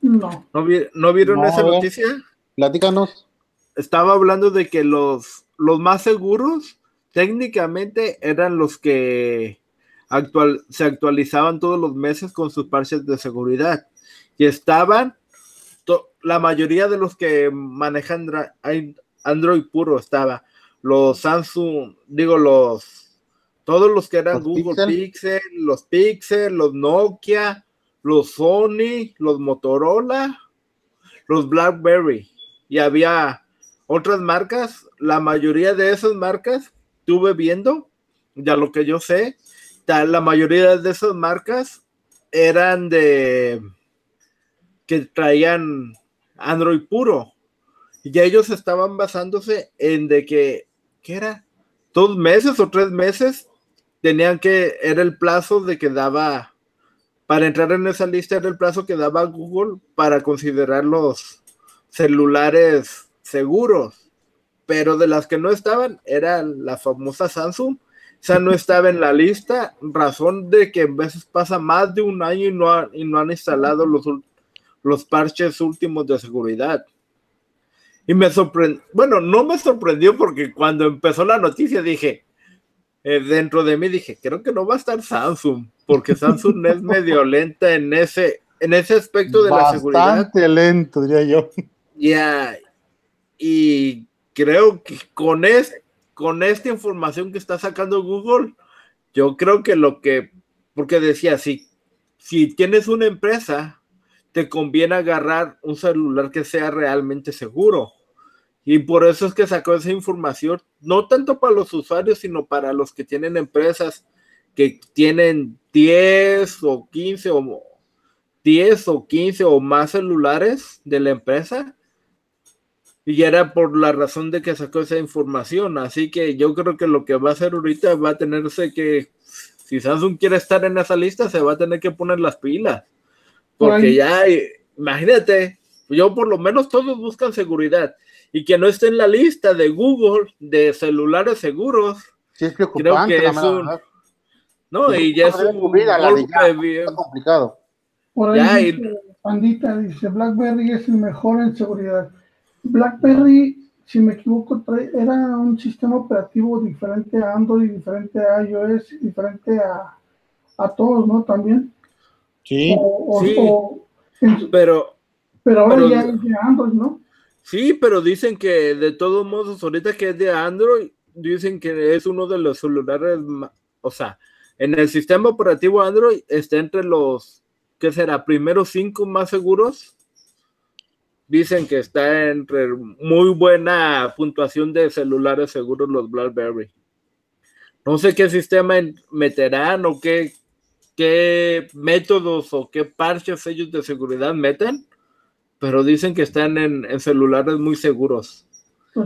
No. ¿No, vi- no vieron No, esa ver. noticia? Platícanos. estaba hablando de que los, los más seguros técnicamente eran los que actual, se actualizaban todos los meses con sus parches de seguridad. Y estaban, to- la mayoría de los que manejan Android puro estaba. Los Samsung, digo, los, todos los que eran Los Google Pixel. Pixel, los Pixel, los Nokia, los Sony, los Motorola, los BlackBerry. Y había otras marcas, la mayoría de esas marcas, estuve viendo, ya lo que yo sé, la mayoría de esas marcas eran de que traían Android puro. Y ellos estaban basándose en de que, ¿qué era? Dos meses o tres meses tenían que, era el plazo de que daba, para entrar en esa lista era el plazo que daba Google para considerar los celulares seguros, pero de las que no estaban era la famosa Samsung. Esa no estaba en la lista, razón de que a veces pasa más de un año y no, y no han instalado los, los parches últimos de seguridad. Y me sorprendió, bueno, no me sorprendió porque cuando empezó la noticia dije, eh, dentro de mí dije, creo que no va a estar Samsung, porque Samsung es medio lenta en ese, en ese aspecto de la seguridad. Bastante lento, diría yo. Ya, y creo que con, es, con esta información que está sacando Google, yo creo que lo que, porque decía, si, si tienes una empresa, te conviene agarrar un celular que sea realmente seguro. Y por eso es que sacó esa información, no tanto para los usuarios, sino para los que tienen empresas que tienen 10 o 15 o 10 o 15 o más celulares de la empresa. Y era por la razón de que sacó esa información. Así que yo creo que lo que va a hacer ahorita va a tenerse que, si Samsung quiere estar en esa lista, se va a tener que poner las pilas. Porque ya, imagínate, yo por lo menos todos buscan seguridad. Y que no esté en la lista de Google de celulares seguros. Sí, es preocupante, creo que es un, no, y ya es un golpe complicado. Por ahí dice, Pandita dice, BlackBerry es el mejor en seguridad. BlackBerry, si me equivoco, era un sistema operativo diferente a Android, diferente a iOS, diferente a, a todos, ¿no? También. Sí, sí. pero, pero ahora ya es de Android, ¿no? Sí, pero dicen que de todos modos, ahorita que es de Android, dicen que es uno de los celulares, o sea, en el sistema operativo Android está entre los, ¿qué será? Primeros cinco más seguros. Dicen que está entre muy buena puntuación de celulares seguros los BlackBerry. No sé qué sistema meterán o qué, qué métodos o qué parches ellos de seguridad meten, pero dicen que están en celulares muy seguros.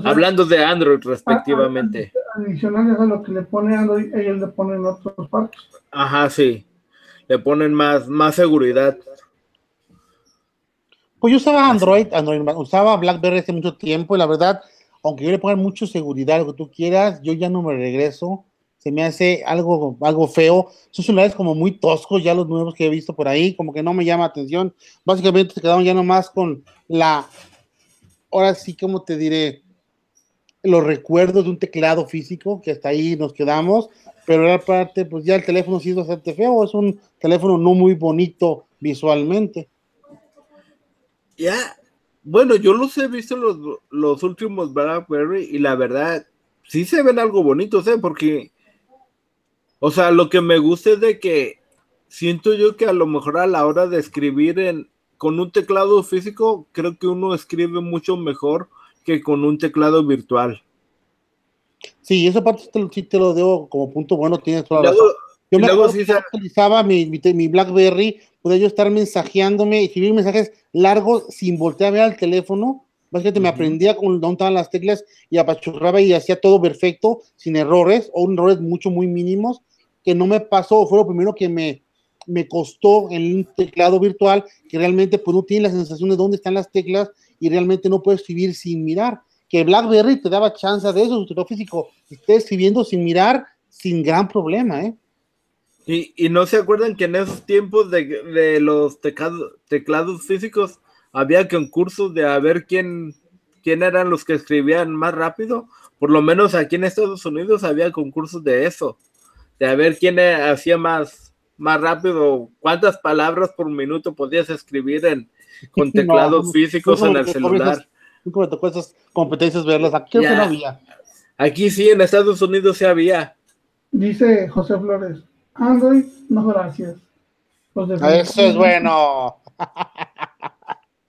Hablando de Android respectivamente. Adicionales a lo que le pone Android, ellos le ponen otros partes. Ajá, sí. Le ponen más, más seguridad. Pues yo usaba Android, Android, usaba BlackBerry hace mucho tiempo y la verdad, aunque yo le ponga mucho seguridad, lo que tú quieras, yo ya no me regreso. Se me hace algo, algo feo. Son celulares como muy toscos, ya los nuevos que he visto por ahí, como que no me llama atención. Básicamente se quedaron ya nomás con la, ahora sí, como te diré, los recuerdos de un teclado físico, que hasta ahí nos quedamos, pero aparte, pues ya el teléfono sí es bastante feo, es un teléfono no muy bonito visualmente. Ya, bueno, yo los he visto los, los últimos BlackBerry y la verdad, sí se ven algo bonitos, ¿eh? Porque, o sea, lo que me gusta es de que siento yo que a lo mejor a la hora de escribir en, con un teclado físico, creo que uno escribe mucho mejor que con un teclado virtual. Sí, esa parte sí te, lo debo como punto bueno, tienes toda la razón. Yo me que utilizaba mi, mi, BlackBerry, podía yo estar mensajeándome y escribir mensajes largos sin voltear a ver al teléfono. Básicamente me aprendía con dónde estaban las teclas y apachurraba y hacía todo perfecto, sin errores o errores mucho, muy mínimos, que no me pasó, fue lo primero que me, me costó en un teclado virtual, que realmente pues no tiene la sensación de dónde están las teclas y realmente no puedes escribir sin mirar. Que BlackBerry te daba chance de eso, tu físico, esté escribiendo sin mirar, sin gran problema, ¿eh? Y, y no se acuerdan que en esos tiempos de, de los teclados, teclados físicos había concursos de a ver quién, quién eran los que escribían más rápido. Por lo menos aquí en Estados Unidos había concursos de eso, de a ver quién hacía más, más rápido, cuántas palabras por minuto podías escribir en, con teclados físicos en el celular. Nunca me tocó esas competencias verlas. Aquí no había. Aquí sí, en Estados Unidos sí había. Dice José Flores, Android, no gracias. Eso es bueno.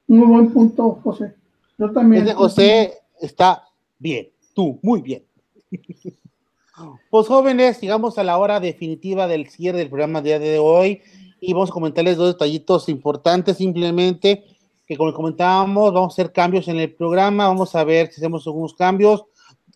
Muy buen punto, José. Yo también. Ese José está bien, tú, muy bien. Pues jóvenes, llegamos a la hora definitiva del cierre del programa día de hoy y vamos a comentarles dos detallitos importantes simplemente que como comentábamos vamos a hacer cambios en el programa, vamos a ver si hacemos algunos cambios.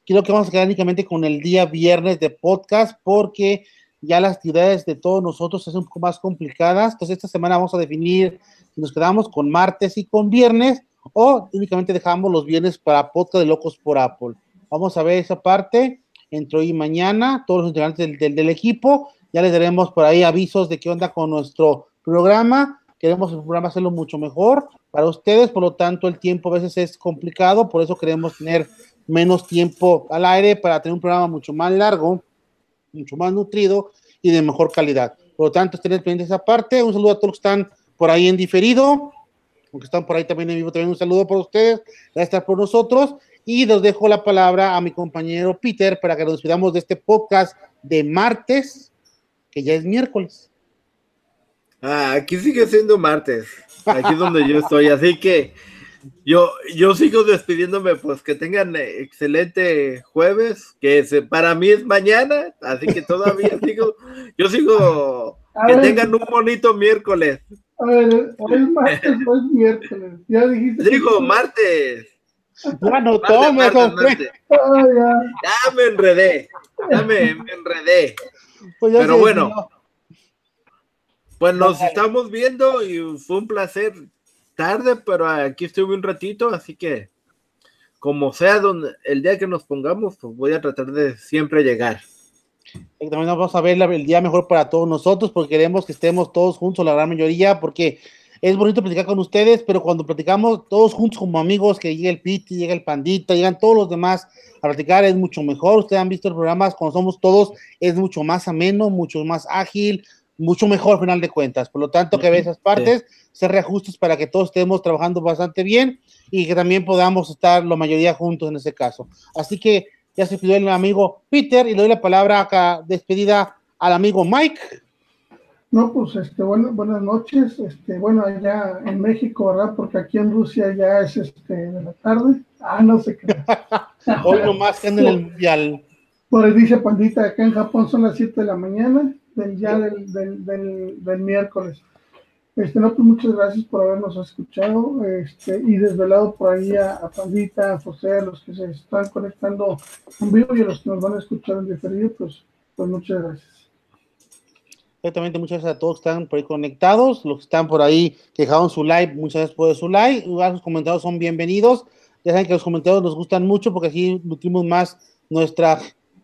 Creo que vamos a quedar únicamente con el día viernes de podcast porque ya las actividades de todos nosotros son un poco más complicadas. Entonces esta semana vamos a definir si nos quedamos con martes y con viernes o únicamente dejamos los viernes para podcast de Locos por Apple. Vamos a ver esa parte entre hoy y mañana, todos los integrantes del, del, del equipo ya les daremos por ahí avisos de qué onda con nuestro programa. Queremos el programa hacerlo mucho mejor para ustedes, por lo tanto el tiempo a veces es complicado, por eso queremos tener menos tiempo al aire para tener un programa mucho más largo, mucho más nutrido y de mejor calidad. Por lo tanto, estén pendientes esa parte. Un saludo a todos los que están por ahí en diferido, aunque están por ahí también en vivo, también un saludo para ustedes, estar por nosotros. Y les dejo la palabra a mi compañero Peter para que nos despidamos de este podcast de martes que ya es miércoles. Ah, aquí sigue siendo martes, aquí es donde yo estoy, así que yo, yo sigo despidiéndome, pues que tengan excelente jueves, que para mí es mañana, así que todavía sigo, yo sigo, que tengan un bonito miércoles. A ver, hoy es martes o es miércoles. Ya dijiste. Digo, martes. Ya no martes. Ah, ya. Me enredé. Ya me, me enredé. Pues ya Pero bueno. decidió. Pues nos estamos viendo y fue un placer tarde, pero aquí estuve un ratito, así que como sea donde el día que nos pongamos, pues voy a tratar de siempre llegar. Y también vamos a ver la- el día mejor para todos nosotros, porque queremos que estemos todos juntos, la gran mayoría, porque es bonito platicar con ustedes, pero cuando platicamos todos juntos como amigos, que llega el Piti, llega el Pandita, llegan todos los demás a platicar, es mucho mejor. Ustedes han visto el programa, cuando somos todos, es mucho más ameno, mucho más ágil, mucho mejor al final de cuentas. Por lo tanto, que ver esas partes, ser reajustes para que todos estemos trabajando bastante bien y que también podamos estar la mayoría juntos en ese caso. Así que ya se pidió el amigo Peter y le doy la palabra acá, despedida al amigo Mike. No, pues este, bueno, buenas noches. Este, bueno, allá en México, ¿verdad? Porque aquí en Rusia ya es este de la tarde. Ah, no sé qué. Hoy nomás que en el mundial. Por ahí dice Pandita, acá en Japón son las 7 de la mañana, del ya del, del, del, del miércoles. Este, no, pues muchas gracias por habernos escuchado este, y desvelado por ahí a, a Pandita, a José, a los que se están conectando en vivo y a los que nos van a escuchar en diferido, pues, pues muchas gracias. Exactamente, muchas gracias a todos que están por ahí conectados, los que están por ahí que dejaron su like, muchas gracias por su like, sus comentarios son bienvenidos, ya saben que los comentarios nos gustan mucho porque así nutrimos más nuestra,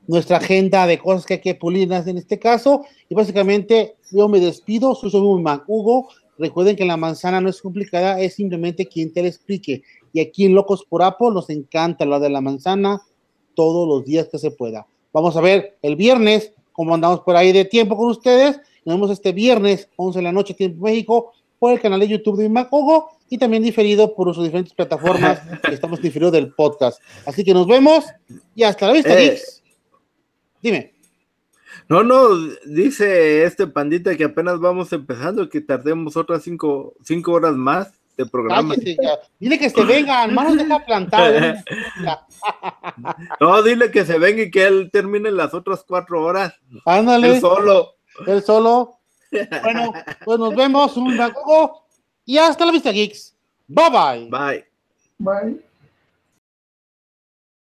nuestra agenda de cosas que hay que pulir en este caso, y básicamente yo me despido, soy su amigo Hugo, recuerden que la manzana no es complicada, es simplemente quien te la explique, y aquí en Locos por Apple nos encanta lo de la manzana todos los días que se pueda. Vamos a ver el viernes cómo andamos por ahí de tiempo con ustedes. Nos vemos este viernes, 11 de la noche, tiempo México, por el canal de YouTube de Macogo y también diferido por sus diferentes plataformas que estamos diferido del podcast. Así que nos vemos y hasta la vista, Eh. geeks. Dime. No, no, dice este pandita que apenas vamos empezando, que tardemos otras cinco, cinco horas más de programa. Dile que se vengan, más nos deja plantado. No, dile que se venga y que él termine las otras cuatro horas. Ándale, Él solo. Él solo. Bueno, pues nos vemos un Macogo y hasta la vista, geeks. Bye bye. Bye. Bye.